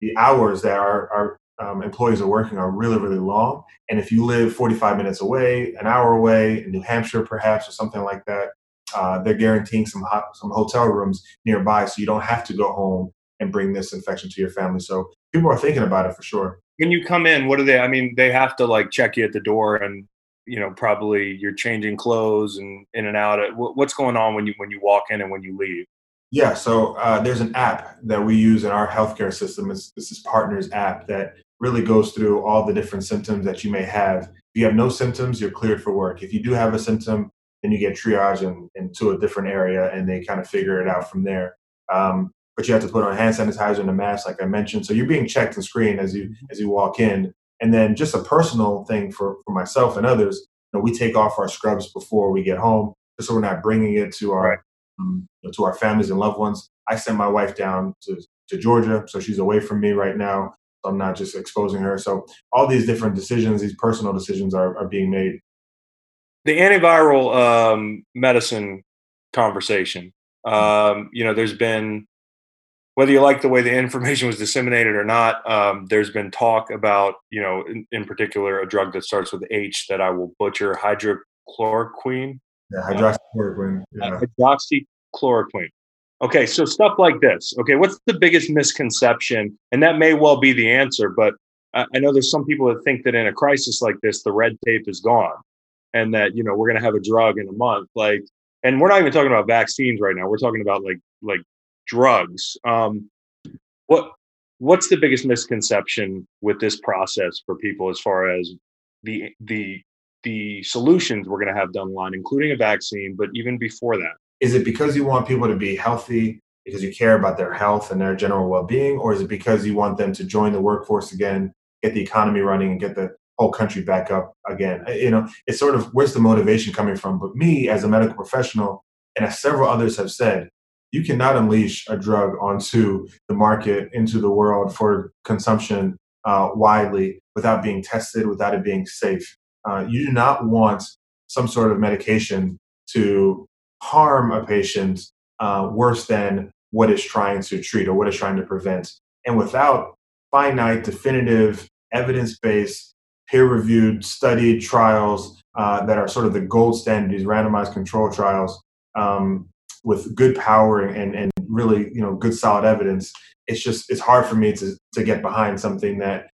Speaker 2: the hours that our, our um, employees are working are really really long and if you live 45 minutes away an hour away in new hampshire perhaps or something like that uh, they're guaranteeing some hot, some hotel rooms nearby so you don't have to go home and bring this infection to your family so people are thinking about it for sure
Speaker 1: when you come in what do they i mean they have to like check you at the door and you know probably you're changing clothes and in and out what's going on when you when you walk in and when you leave
Speaker 2: yeah, so uh, there's an app that we use in our healthcare system. It's, this is Partners app that really goes through all the different symptoms that you may have. If you have no symptoms, you're cleared for work. If you do have a symptom, then you get triaged in, into a different area and they kind of figure it out from there. Um, but you have to put on hand sanitizer and a mask, like I mentioned. So you're being checked and screened as you mm-hmm. as you walk in. And then just a personal thing for, for myself and others, you know, we take off our scrubs before we get home, just so we're not bringing it to our right um, to our families and loved ones. I sent my wife down to, to Georgia, so she's away from me right now. So I'm not just exposing her. So all these different decisions, these personal decisions, are, are being made.
Speaker 1: The antiviral um, medicine conversation. Um, you know, there's been whether you like the way the information was disseminated or not, um, there's been talk about, you know, in, in, particular, a drug that starts with H that I will butcher, hydrochloroquine.
Speaker 2: Yeah, hydroxychloroquine. Yeah.
Speaker 1: Hydroxychloroquine. Okay, so stuff like this. Okay, what's the biggest misconception? And that may well be the answer, but I, I know there's some people that think that in a crisis like this, the red tape is gone, and that you know we're going to have a drug in a month. Like, and we're not even talking about vaccines right now. We're talking about like like drugs. Um, what what's the biggest misconception with this process for people as far as the the the solutions we're going to have down the line, including a vaccine, but even before that?
Speaker 2: Is it because you want people to be healthy because you care about their health and their general well being, or is it because you want them to join the workforce again, get the economy running, and get the whole country back up again? You know, it's sort of where's the motivation coming from? But me, as a medical professional, and as several others have said, you cannot unleash a drug onto the market, into the world for consumption uh, widely without being tested, without it being safe. Uh, you do not want some sort of medication to harm a patient uh, worse than what it's trying to treat or what it's trying to prevent. And without finite, definitive, evidence based, peer reviewed, studied trials uh, that are sort of the gold standard, these randomized control trials um, with good power and, and really you know good solid evidence, it's just it's hard for me to, to get behind something that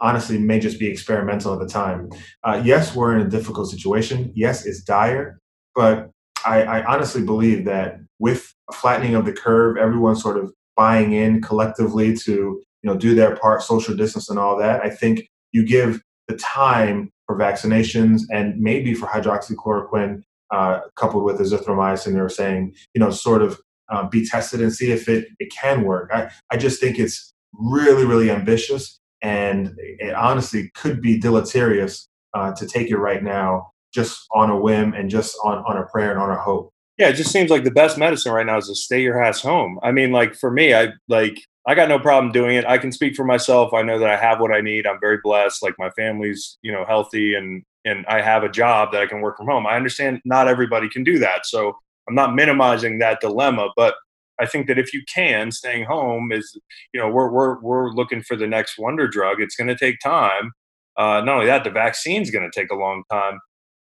Speaker 2: honestly may just be experimental at the time. Uh, yes, we're in a difficult situation. Yes, it's dire, but I, I honestly believe that with a flattening of the curve, everyone sort of buying in collectively to you know do their part, social distance and all that. I think you give the time for vaccinations and maybe for hydroxychloroquine uh, coupled with azithromycin. They were saying, you know, sort of uh, be tested and see if it, it can work. I, I just think it's really, really ambitious and it honestly could be deleterious uh, to take it right now just on a whim and just on, on a prayer and on a hope.
Speaker 1: Yeah, it just seems like the best medicine right now is to stay your ass home. I mean, like for me, I like I got no problem doing it. I can speak for myself. I know that I have what I need. I'm very blessed. Like my family's, you know, healthy and and I have a job that I can work from home. I understand not everybody can do that. So I'm not minimizing that dilemma, but I think that if you can, staying home is, you know, we're we're we're looking for the next wonder drug. It's going to take time. Uh, not only that, the vaccine's going to take a long time.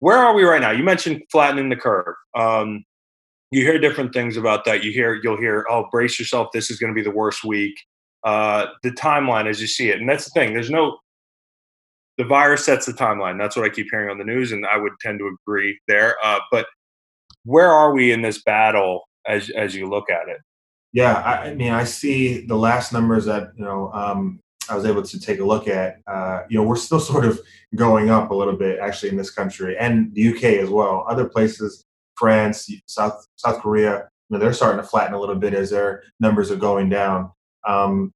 Speaker 1: Where are we right now? You mentioned flattening the curve. Um, you hear different things about that. You hear you'll hear, oh, brace yourself. This is going to be the worst week. Uh, the timeline as you see it, and that's the thing. There's no the virus sets the timeline. That's what I keep hearing on the news, and I would tend to agree there. Uh, but where are we in this battle as as you look at it?
Speaker 2: Yeah, I, I mean, I see the last numbers that you know um, I was able to take a look at. Uh, you know, we're still sort of going up a little bit actually in this country and the UK as well. Other places, France, South South Korea, you know, they're starting to flatten a little bit as their numbers are going down. Um,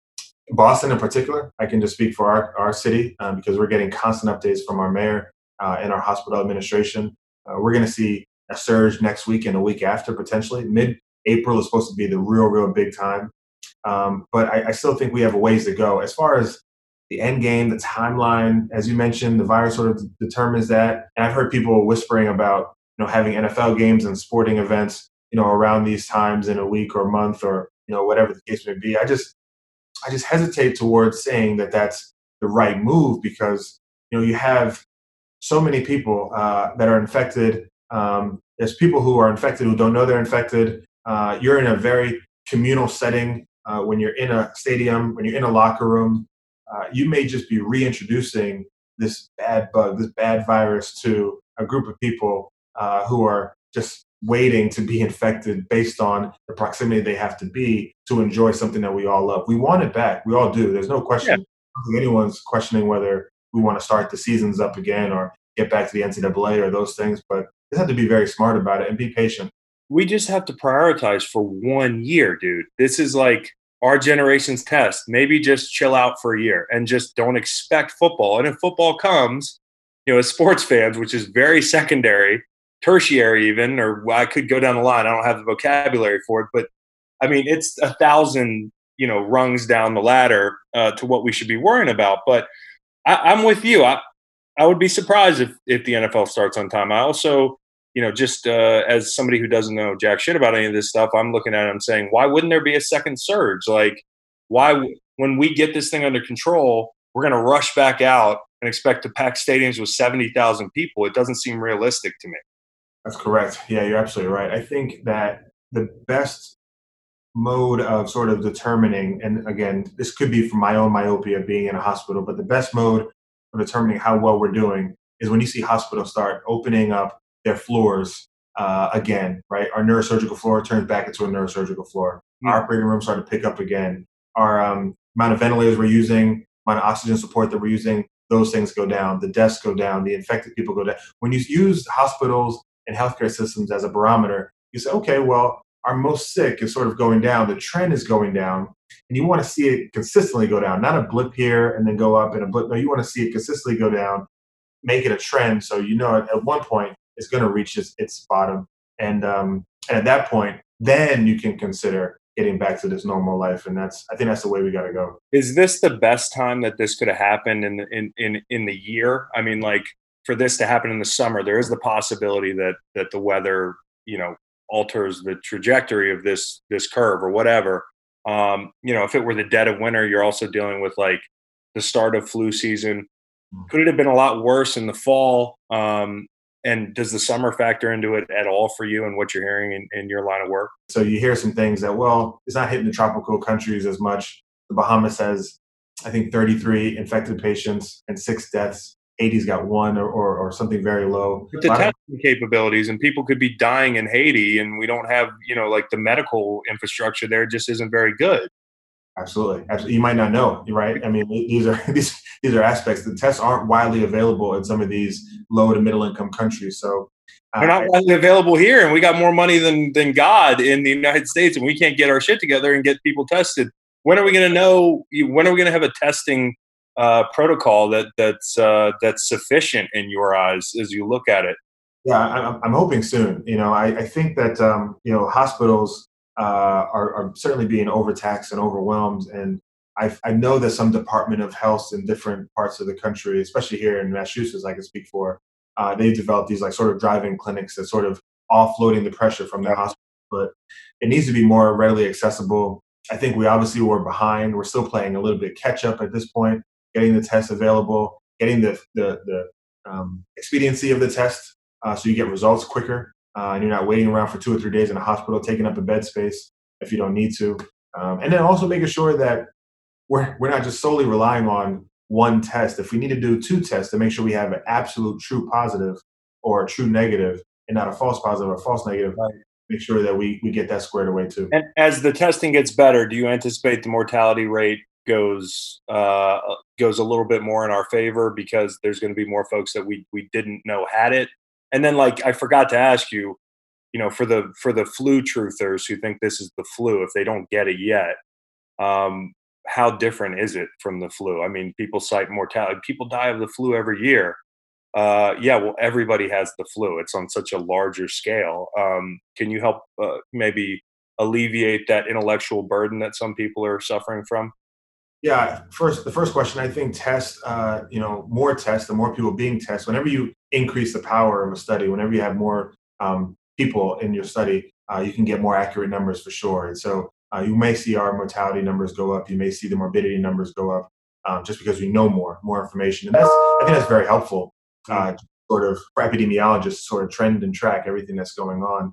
Speaker 2: Boston, in particular, I can just speak for our, our city uh, because we're getting constant updates from our mayor uh, and our hospital administration. Uh, we're going to see a surge next week and a week after potentially. Mid April is supposed to be the real, real big time. Um, but I, I, still think we have a ways to go. As far as the end game, the timeline, as you mentioned, the virus sort of determines that. And I've heard people whispering about you know having NFL games and sporting events, you know, around these times in a week or month or you know whatever the case may be. I just I just hesitate towards saying that that's the right move because you know you have so many people uh, that are infected. Um, there's people who are infected who don't know they're infected. Uh, you're in a very communal setting uh, when you're in a stadium, when you're in a locker room. Uh, you may just be reintroducing this bad bug, this bad virus to a group of people uh, who are just waiting to be infected based on the proximity they have to be to enjoy something that we all love. We want it back. We all do. There's no question. Yeah. anyone's questioning whether we want to start the seasons up again or get back to the NCAA or those things. But you have to be very smart about it and be patient.
Speaker 1: We just have to prioritize for one year, dude. This is like our generation's test. Maybe just chill out for a year and just don't expect football. And if football comes, you know, as sports fans, which is very secondary, tertiary even, or I could go down the line. I don't have the vocabulary for it, but I mean, it's a thousand, you know, rungs down the ladder uh, to what we should be worrying about. But I, am with you. I, I would be surprised if, if the NFL starts on time. I also, you know, just uh, as somebody who doesn't know jack shit about any of this stuff, I'm looking at it, I'm saying, why wouldn't there be a second surge? Like, why, when we get this thing under control, we're going to rush back out and expect to pack stadiums with 70,000 people. It doesn't seem realistic to me.
Speaker 2: That's correct. Yeah, you're absolutely right. I think that the best mode of sort of determining, and again, this could be from my own myopia being in a hospital, but the best mode of determining how well we're doing is when you see hospitals start opening up their floors uh, again, right? Our neurosurgical floor turns back into a neurosurgical floor. Yeah. Our operating room start to pick up again. Our um, amount of ventilators we're using, amount of oxygen support that we're using, those things go down. The deaths go down. The infected people go down. When you use hospitals and healthcare systems as a barometer, you say, okay, well, our most sick is sort of going down. The trend is going down. And you want to see it consistently go down, not a blip here and then go up and a blip. No, you want to see it consistently go down, make it a trend. So you know at, at one point it's going to reach its, its bottom. And, um, and at that point, then you can consider getting back to this normal life. And that's, I think that's the way we got to go.
Speaker 1: Is this the best time that this could have happened in, in, in, in the year? I mean, like, for this to happen in the summer, there is the possibility that that the weather, you know, alters the trajectory of this this curve or whatever. Um, you know, if it were the dead of winter, you're also dealing with like the start of flu season. Mm. Could it have been a lot worse in the fall? Um, and does the summer factor into it at all for you and what you're hearing in, in your line of work?
Speaker 2: So you hear some things that, well, it's not hitting the tropical countries as much. The Bahamas has, I think, 33 infected patients and six deaths. Haiti's got one or, or, or something very low.
Speaker 1: The testing capabilities and people could be dying in Haiti and we don't have, you know, like the medical infrastructure there just isn't very good.
Speaker 2: Absolutely, absolutely. You might not know, right? I mean, these are these these are aspects. The tests aren't widely available in some of these low to middle income countries. So
Speaker 1: uh, they're not widely available here, and we got more money than than God in the United States, and we can't get our shit together and get people tested. When are we going to know? When are we going to have a testing uh, protocol that that's uh, that's sufficient in your eyes as you look at it?
Speaker 2: Yeah, I'm, I'm hoping soon. You know, I, I think that um, you know hospitals uh, are, are, certainly being overtaxed and overwhelmed. And I, I know that some Department of Health in different parts of the country, especially here in Massachusetts, I can speak for, uh, they've developed these like sort of drive-in clinics that sort of offloading the pressure from the hospital. But it needs to be more readily accessible. I think we obviously were behind. We're still playing a little bit catch up at this point, getting the test available, getting the the, the um, expediency of the test uh, so you get results quicker uh, and you're not waiting around for two or three days in a hospital, taking up a bed space if you don't need to. Um, and then also making sure that we're, we're not just solely relying on one test. If we need to do two tests to make sure we have an absolute true positive or a true negative and not a false positive or a false negative, right. make sure that we, we get that squared away too.
Speaker 1: And as the testing gets better, do you anticipate the mortality rate goes uh, goes a little bit more in our favor because there's going to be more folks that we we didn't know had it and then like I forgot to ask you, you know, for the for the flu truthers who think this is the flu, if they don't get it yet, um, how different is it from the flu? I mean, people cite mortality. People die of the flu every year. Uh, yeah, well, everybody has the flu. It's on such a larger scale. Um, can you help uh, maybe alleviate that intellectual burden that some people are suffering from?
Speaker 2: Yeah, first the first question I think test uh, you know more tests, the more people being tested. Whenever you increase the power of a study, whenever you have more um, people in your study, uh, you can get more accurate numbers for sure. And so uh, you may see our mortality numbers go up. You may see the morbidity numbers go up um, just because we know more, more information. And that's I think that's very helpful, uh, sort of for epidemiologists, sort of trend and track everything that's going on.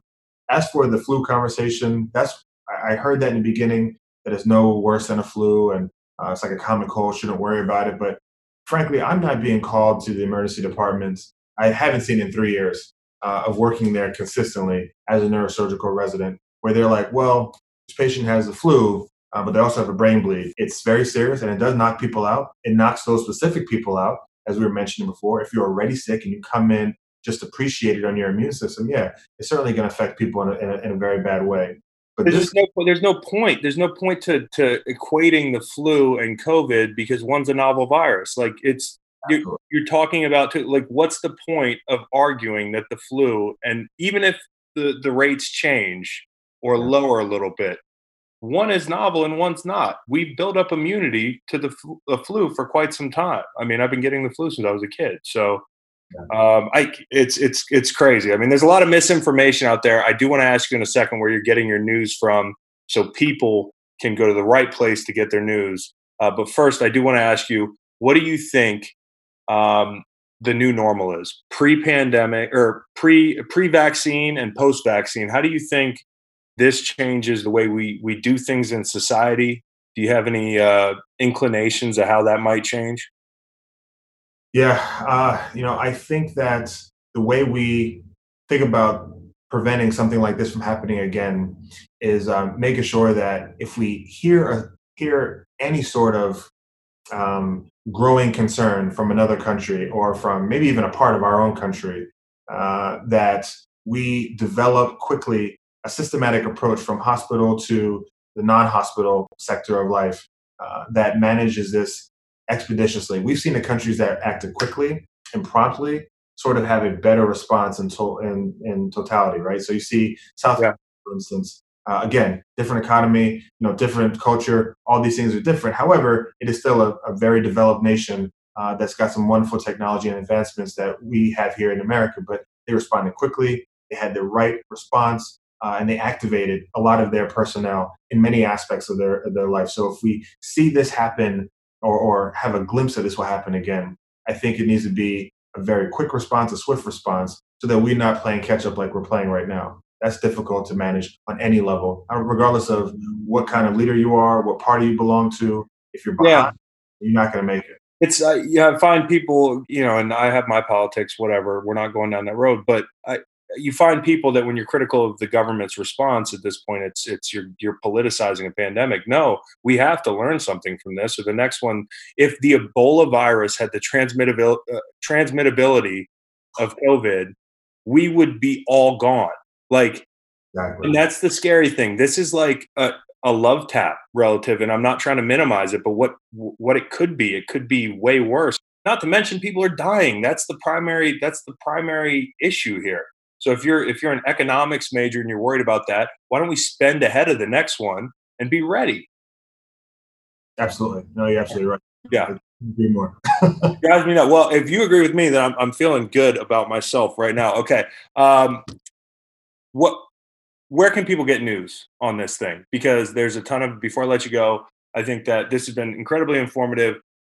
Speaker 2: As for the flu conversation, that's I heard that in the beginning that it's no worse than a flu and uh, it's like a common cold, shouldn't worry about it. But frankly, I'm not being called to the emergency department. I haven't seen in three years uh, of working there consistently as a neurosurgical resident, where they're like, well, this patient has the flu, uh, but they also have a brain bleed. It's very serious and it does knock people out. It knocks those specific people out, as we were mentioning before. If you're already sick and you come in just appreciated on your immune system, yeah, it's certainly going to affect people in a, in a, in a very bad way.
Speaker 1: But there's this, no there's no point. There's no point to to equating the flu and COVID because one's a novel virus. Like it's you're, you're talking about to, like what's the point of arguing that the flu and even if the the rates change or lower a little bit, one is novel and one's not. We built up immunity to the, the flu for quite some time. I mean, I've been getting the flu since I was a kid. So um, I it's it's it's crazy. I mean, there's a lot of misinformation out there. I do want to ask you in a second where you're getting your news from, so people can go to the right place to get their news. Uh, but first, I do want to ask you, what do you think um, the new normal is pre-pandemic or pre pre-vaccine and post-vaccine? How do you think this changes the way we we do things in society? Do you have any uh, inclinations of how that might change?
Speaker 2: Yeah, uh, you know, I think that the way we think about preventing something like this from happening again is um, making sure that if we hear a, hear any sort of um, growing concern from another country or from maybe even a part of our own country, uh, that we develop quickly a systematic approach from hospital to the non-hospital sector of life uh, that manages this expeditiously. We've seen the countries that acted quickly and promptly sort of have a better response in, to- in, in totality, right? So you see South yeah. Africa, for instance, uh, again, different economy, you know, different culture, all these things are different. However, it is still a, a very developed nation uh, that's got some wonderful technology and advancements that we have here in America, but they responded quickly. They had the right response. Uh, and they activated a lot of their personnel in many aspects of their of their life. So if we see this happen or, or have a glimpse that this will happen again. I think it needs to be a very quick response, a swift response, so that we're not playing catch up like we're playing right now. That's difficult to manage on any level, uh, regardless of what kind of leader you are, what party you belong to. If you're behind, yeah. you're not going to make it.
Speaker 1: It's uh, yeah, I find people, you know, and I have my politics, whatever. We're not going down that road, but I, you find people that when you're critical of the government's response at this point, it's it's you're you're politicizing a pandemic. No, we have to learn something from this. Or the next one, if the Ebola virus had the transmittability uh, transmittability of COVID, we would be all gone. Like, exactly. and that's the scary thing. This is like a, a love tap relative, and I'm not trying to minimize it, but what what it could be, it could be way worse. Not to mention, people are dying. That's the primary. That's the primary issue here. So if you're if you're an economics major and you're worried about that, why don't we spend ahead of the next one and be ready?
Speaker 2: Absolutely. No, you're absolutely right.
Speaker 1: Yeah.
Speaker 2: Be more.
Speaker 1: Drives me nuts. Well, if you agree with me, then I'm, I'm feeling good about myself right now. Okay. Um, what? Where can people get news on this thing? Because there's a ton of. Before I let you go, I think that this has been incredibly informative.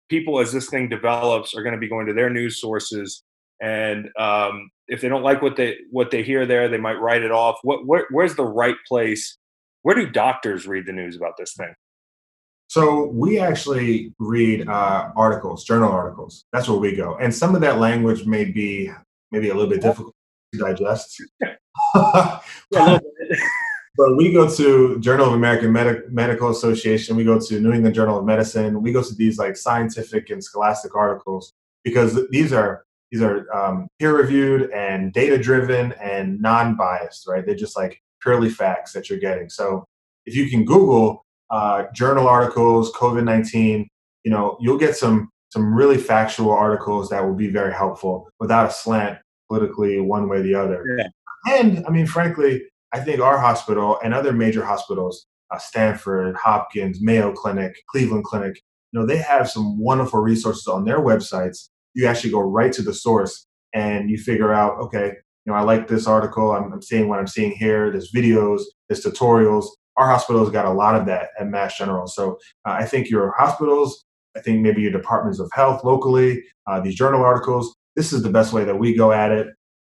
Speaker 1: People, as this thing develops, are going to be going to their news sources, and um, if they don't like what they what they hear there, they might write it off. What where, where's the right place? Where do doctors read the news about this thing?
Speaker 2: So we actually read uh, articles, journal articles. That's where we go, and some of that language may be maybe a little bit difficult to digest. but we go to Journal of American Medi- Medical Association. We go to New England Journal of Medicine. We go to these like scientific and scholastic articles because these are these are um, peer reviewed and data driven and non biased. Right? They're just like purely facts that you're getting. So if you can Google uh, journal articles, COVID nineteen. You know, you'll get some some really factual articles that will be very helpful without a slant politically one way or the other. Yeah. And I mean, frankly, I think our hospital and other major hospitals, uh, Stanford, Hopkins, Mayo Clinic, Cleveland Clinic, you know, they have some wonderful resources on their websites. You actually go right to the source and you figure out, okay, you know, I like this article. I'm, I'm seeing what I'm seeing here. There's videos, there's tutorials our hospitals got a lot of that at Mass General. So uh, I think your hospitals, I think maybe your departments of health locally, uh, these journal articles, this is the best way that we go at it.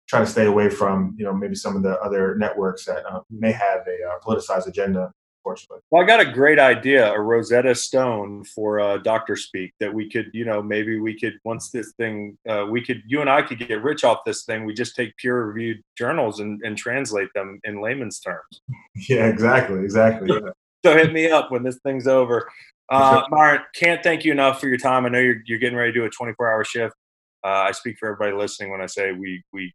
Speaker 2: Try to stay away from, you know, maybe some of the other networks that uh, may have a uh, politicized agenda unfortunately.
Speaker 1: Well, I got a great idea, a Rosetta Stone for uh, Doctor Speak that we could, you know, maybe we could once this thing, uh, we could, you and I could get rich off this thing. We just take peer-reviewed journals and, and translate them in layman's terms.
Speaker 2: Yeah, exactly, exactly. Yeah.
Speaker 1: so hit me up when this thing's over. Uh, Myron, can't thank you enough for your time. I know you're you're getting ready to do a 24-hour shift. Uh, I speak for everybody listening when I say we we.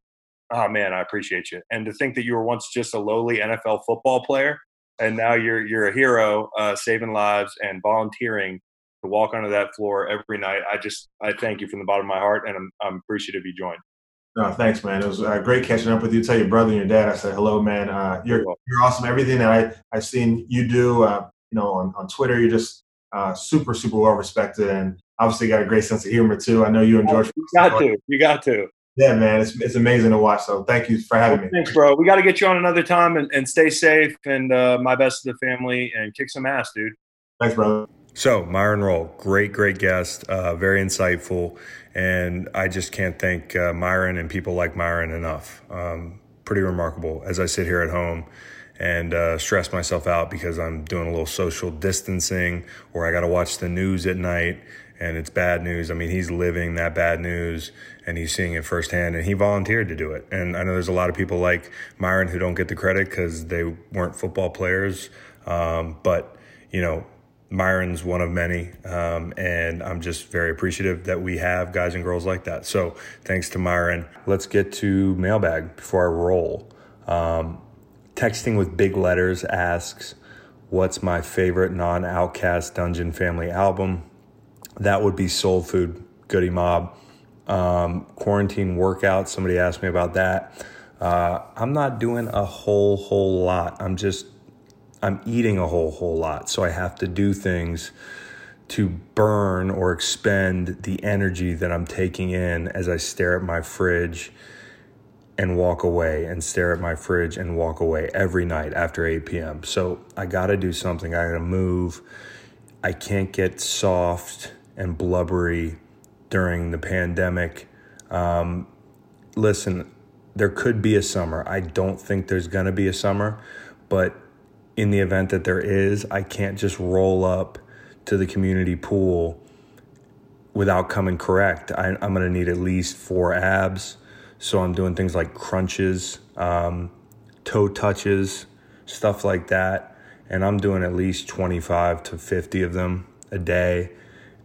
Speaker 1: Oh man, I appreciate you. And to think that you were once just a lowly NFL football player and now you're you're a hero, uh, saving lives and volunteering to walk onto that floor every night. I just I thank you from the bottom of my heart, and I'm I'm appreciative you joined.
Speaker 2: No, thanks, man. It was uh, great catching up with you. Tell your brother and your dad I said hello, man. Uh, you're you're awesome. Everything that I I've seen you do, uh, you know, on, on Twitter, you're just uh, super super well respected, and obviously got a great sense of humor too. I know you and George.
Speaker 1: You got to. You got to.
Speaker 2: Yeah, man, it's, it's amazing to watch. So thank you for having me.
Speaker 1: Thanks, bro. We got to get you on another time and, and stay safe. And uh, my best to the family and kick some ass, dude.
Speaker 2: Thanks, brother.
Speaker 1: So, Myron Rolle, great, great guest, uh, very insightful. And I just can't thank uh, Myron and people like Myron enough. Um, pretty remarkable as I sit here at home and uh, stress myself out because I'm doing a little social distancing or I got to watch the news at night and it's bad news. I mean, he's living that bad news and he's seeing it firsthand and he volunteered to do it. And I know there's a lot of people like Myron who don't get the credit because they weren't football players. Um, but, you know, Myron's one of many. Um, and I'm just very appreciative that we have guys and girls like that. So thanks to Myron. Let's get to mailbag before I roll. Um, texting with big letters asks, What's my favorite non-OutKast Dungeon Family album? That would be Soul Food, Goodie Mob. Um, quarantine workout, somebody asked me about that. Uh, I'm not doing a whole, whole lot. I'm just, I'm eating a whole, whole lot. So I have to do things to burn or expend the energy that I'm taking in as I stare at my fridge and walk away and stare at my fridge and walk away every night after 8 p.m. So I got to do something. I got to move. I can't get soft and blubbery during the pandemic. Um, listen, there could be a summer. I don't think there's going to be a summer, but in the event that there is, I can't just roll up to the community pool without coming correct. I, am going to need at least four abs. So I'm doing things like crunches, um, toe touches, stuff like that. And I'm doing at least 25 to 50 of them a day.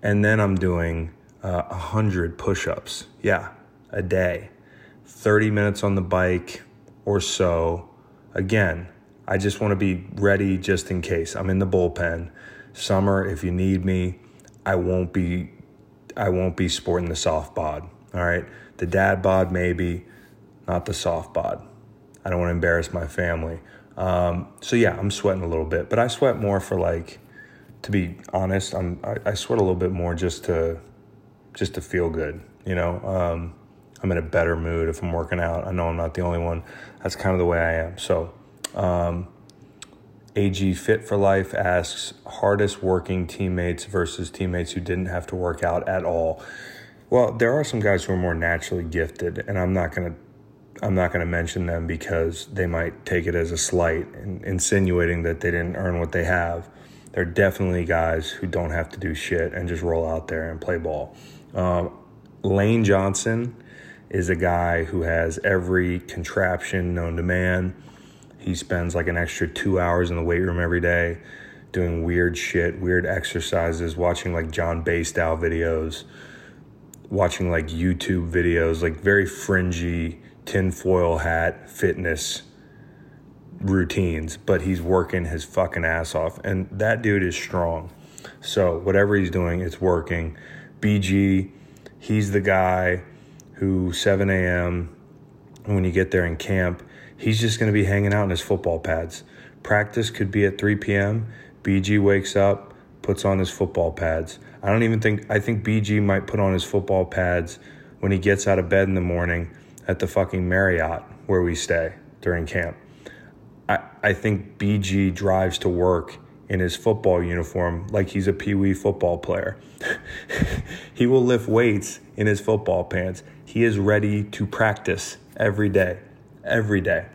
Speaker 1: And then I'm doing uh, 100 push ups. Yeah, a day. 30 minutes on the bike or so. Again, I just want to be ready just in case. I'm in the bullpen. Summer, if you need me, I won't be I won't be sporting the soft bod. All right. The dad bod maybe, not the soft bod. I don't want to embarrass my family. Um, so yeah, I'm sweating a little bit, but I sweat more for like, to be honest, I'm I, I sweat a little bit more just to just to feel good. You know, um, I'm in a better mood if I'm working out. I know I'm not the only one. That's kind of the way I am. So, um, AG Fit for Life asks hardest working teammates versus teammates who didn't have to work out at all. Well, there are some guys who are more naturally gifted, and I'm not gonna I'm not gonna mention them because they might take it as a slight, and insinuating that they didn't earn what they have. There are definitely guys who don't have to do shit and just roll out there and play ball. Um, Lane Johnson is a guy who has every contraption known to man he spends like an extra two hours in the weight room every day doing weird shit, weird exercises, watching like John Bay style videos, watching like YouTube videos, like very fringy tinfoil hat fitness routines, but he's working his fucking ass off. And that dude is strong. So whatever he's doing, it's working. BG, he's the guy who 7 a.m. when you get there in camp, he's just going to be hanging out in his football pads. Practice could be at 3 p.m. BG wakes up, puts on his football pads. I don't even think, I think BG might put on his football pads when he gets out of bed in the morning at the fucking Marriott where we stay during camp. I, I think BG drives to work in his football uniform like he's a Pee Wee football player. he will lift weights in his football pants. He is ready to practice every day every day.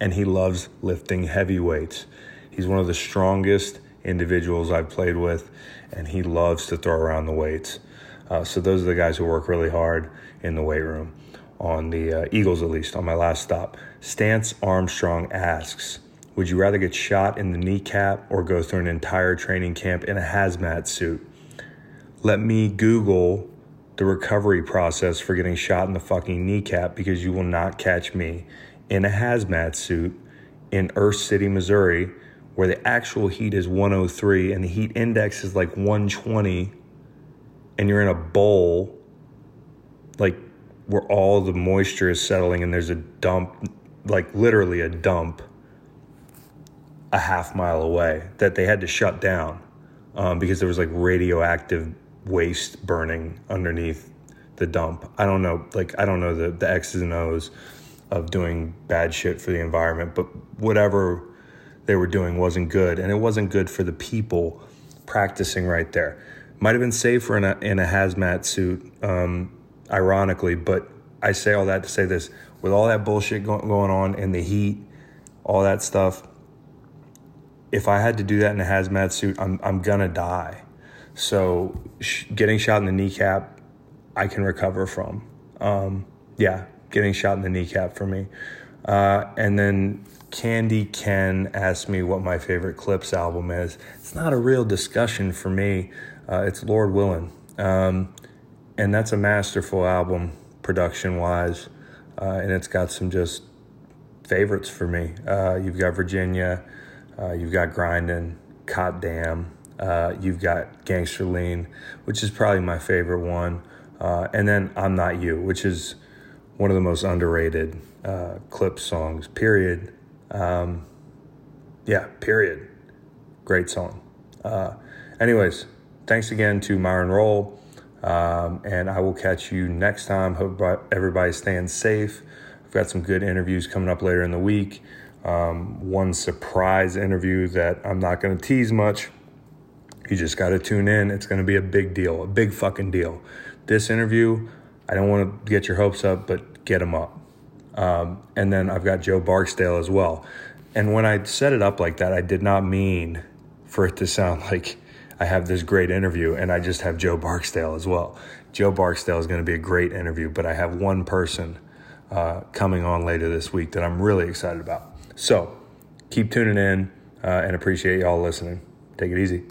Speaker 1: And he loves lifting heavy weights. He's one of the strongest individuals I've played with, and he loves to throw around the weights. Uh, so those are the guys who work really hard in the weight room. On the uh, Eagles, at least, on my last stop. Stance Armstrong asks, would you rather get shot in the kneecap or go through an entire training camp in a hazmat suit? Let me Google the recovery process for getting shot in the fucking kneecap because you will not catch me in a hazmat suit in Earth City, Missouri, where the actual heat is 103 and the heat index is like 120, and you're in a bowl, like where all the moisture is settling, and there's a dump, like literally a dump, a half mile away that they had to shut down um, because there was like radioactive waste burning underneath the dump. I don't know, like I don't know the the X's and O's of doing bad shit for the environment, but whatever they were doing wasn't good, and it wasn't good for the people practicing right there. Might have been safer in a in a hazmat suit, um, ironically, but I say all that to say this: with all that bullshit go- going on and the heat, all that stuff. If I had to do that in a hazmat suit, I'm I'm gonna die. So sh- getting shot in the kneecap, I can recover from. Um, yeah, getting shot in the kneecap for me. Uh, and then Candy Ken asked me what my favorite Clipse album is. It's not a real discussion for me. Uh, it's Lord Willin'. Um, and that's a masterful album production wise. Uh, and it's got some just favorites for me. Uh, you've got Virginia, uh, you've got Grindin', Cot Damn, uh, you've got Gangster Lean, which is probably my favorite one. Uh, and then I'm Not You, which is one of the most underrated uh, Clipse songs, period. Um, yeah, period. Great song. Anyways, thanks again to Myron Rolle. Um, and I will catch you next time. Hope everybody's staying safe. I've got some good interviews coming up later in the week. Um, one surprise interview that I'm not going to tease much you just got to tune in. It's going to be a big deal, a big fucking deal. This interview, I don't want to get your hopes up, but get them up. Um, and then I've got Joe Barksdale as well. And when I set it up like that, I did not mean for it to sound like I have this great interview, and I just have Joe Barksdale as well. Joe Barksdale is going to be a great interview, but I have one person uh, coming on later this week that I'm really excited about. So keep tuning in uh, and appreciate y'all listening. Take it easy.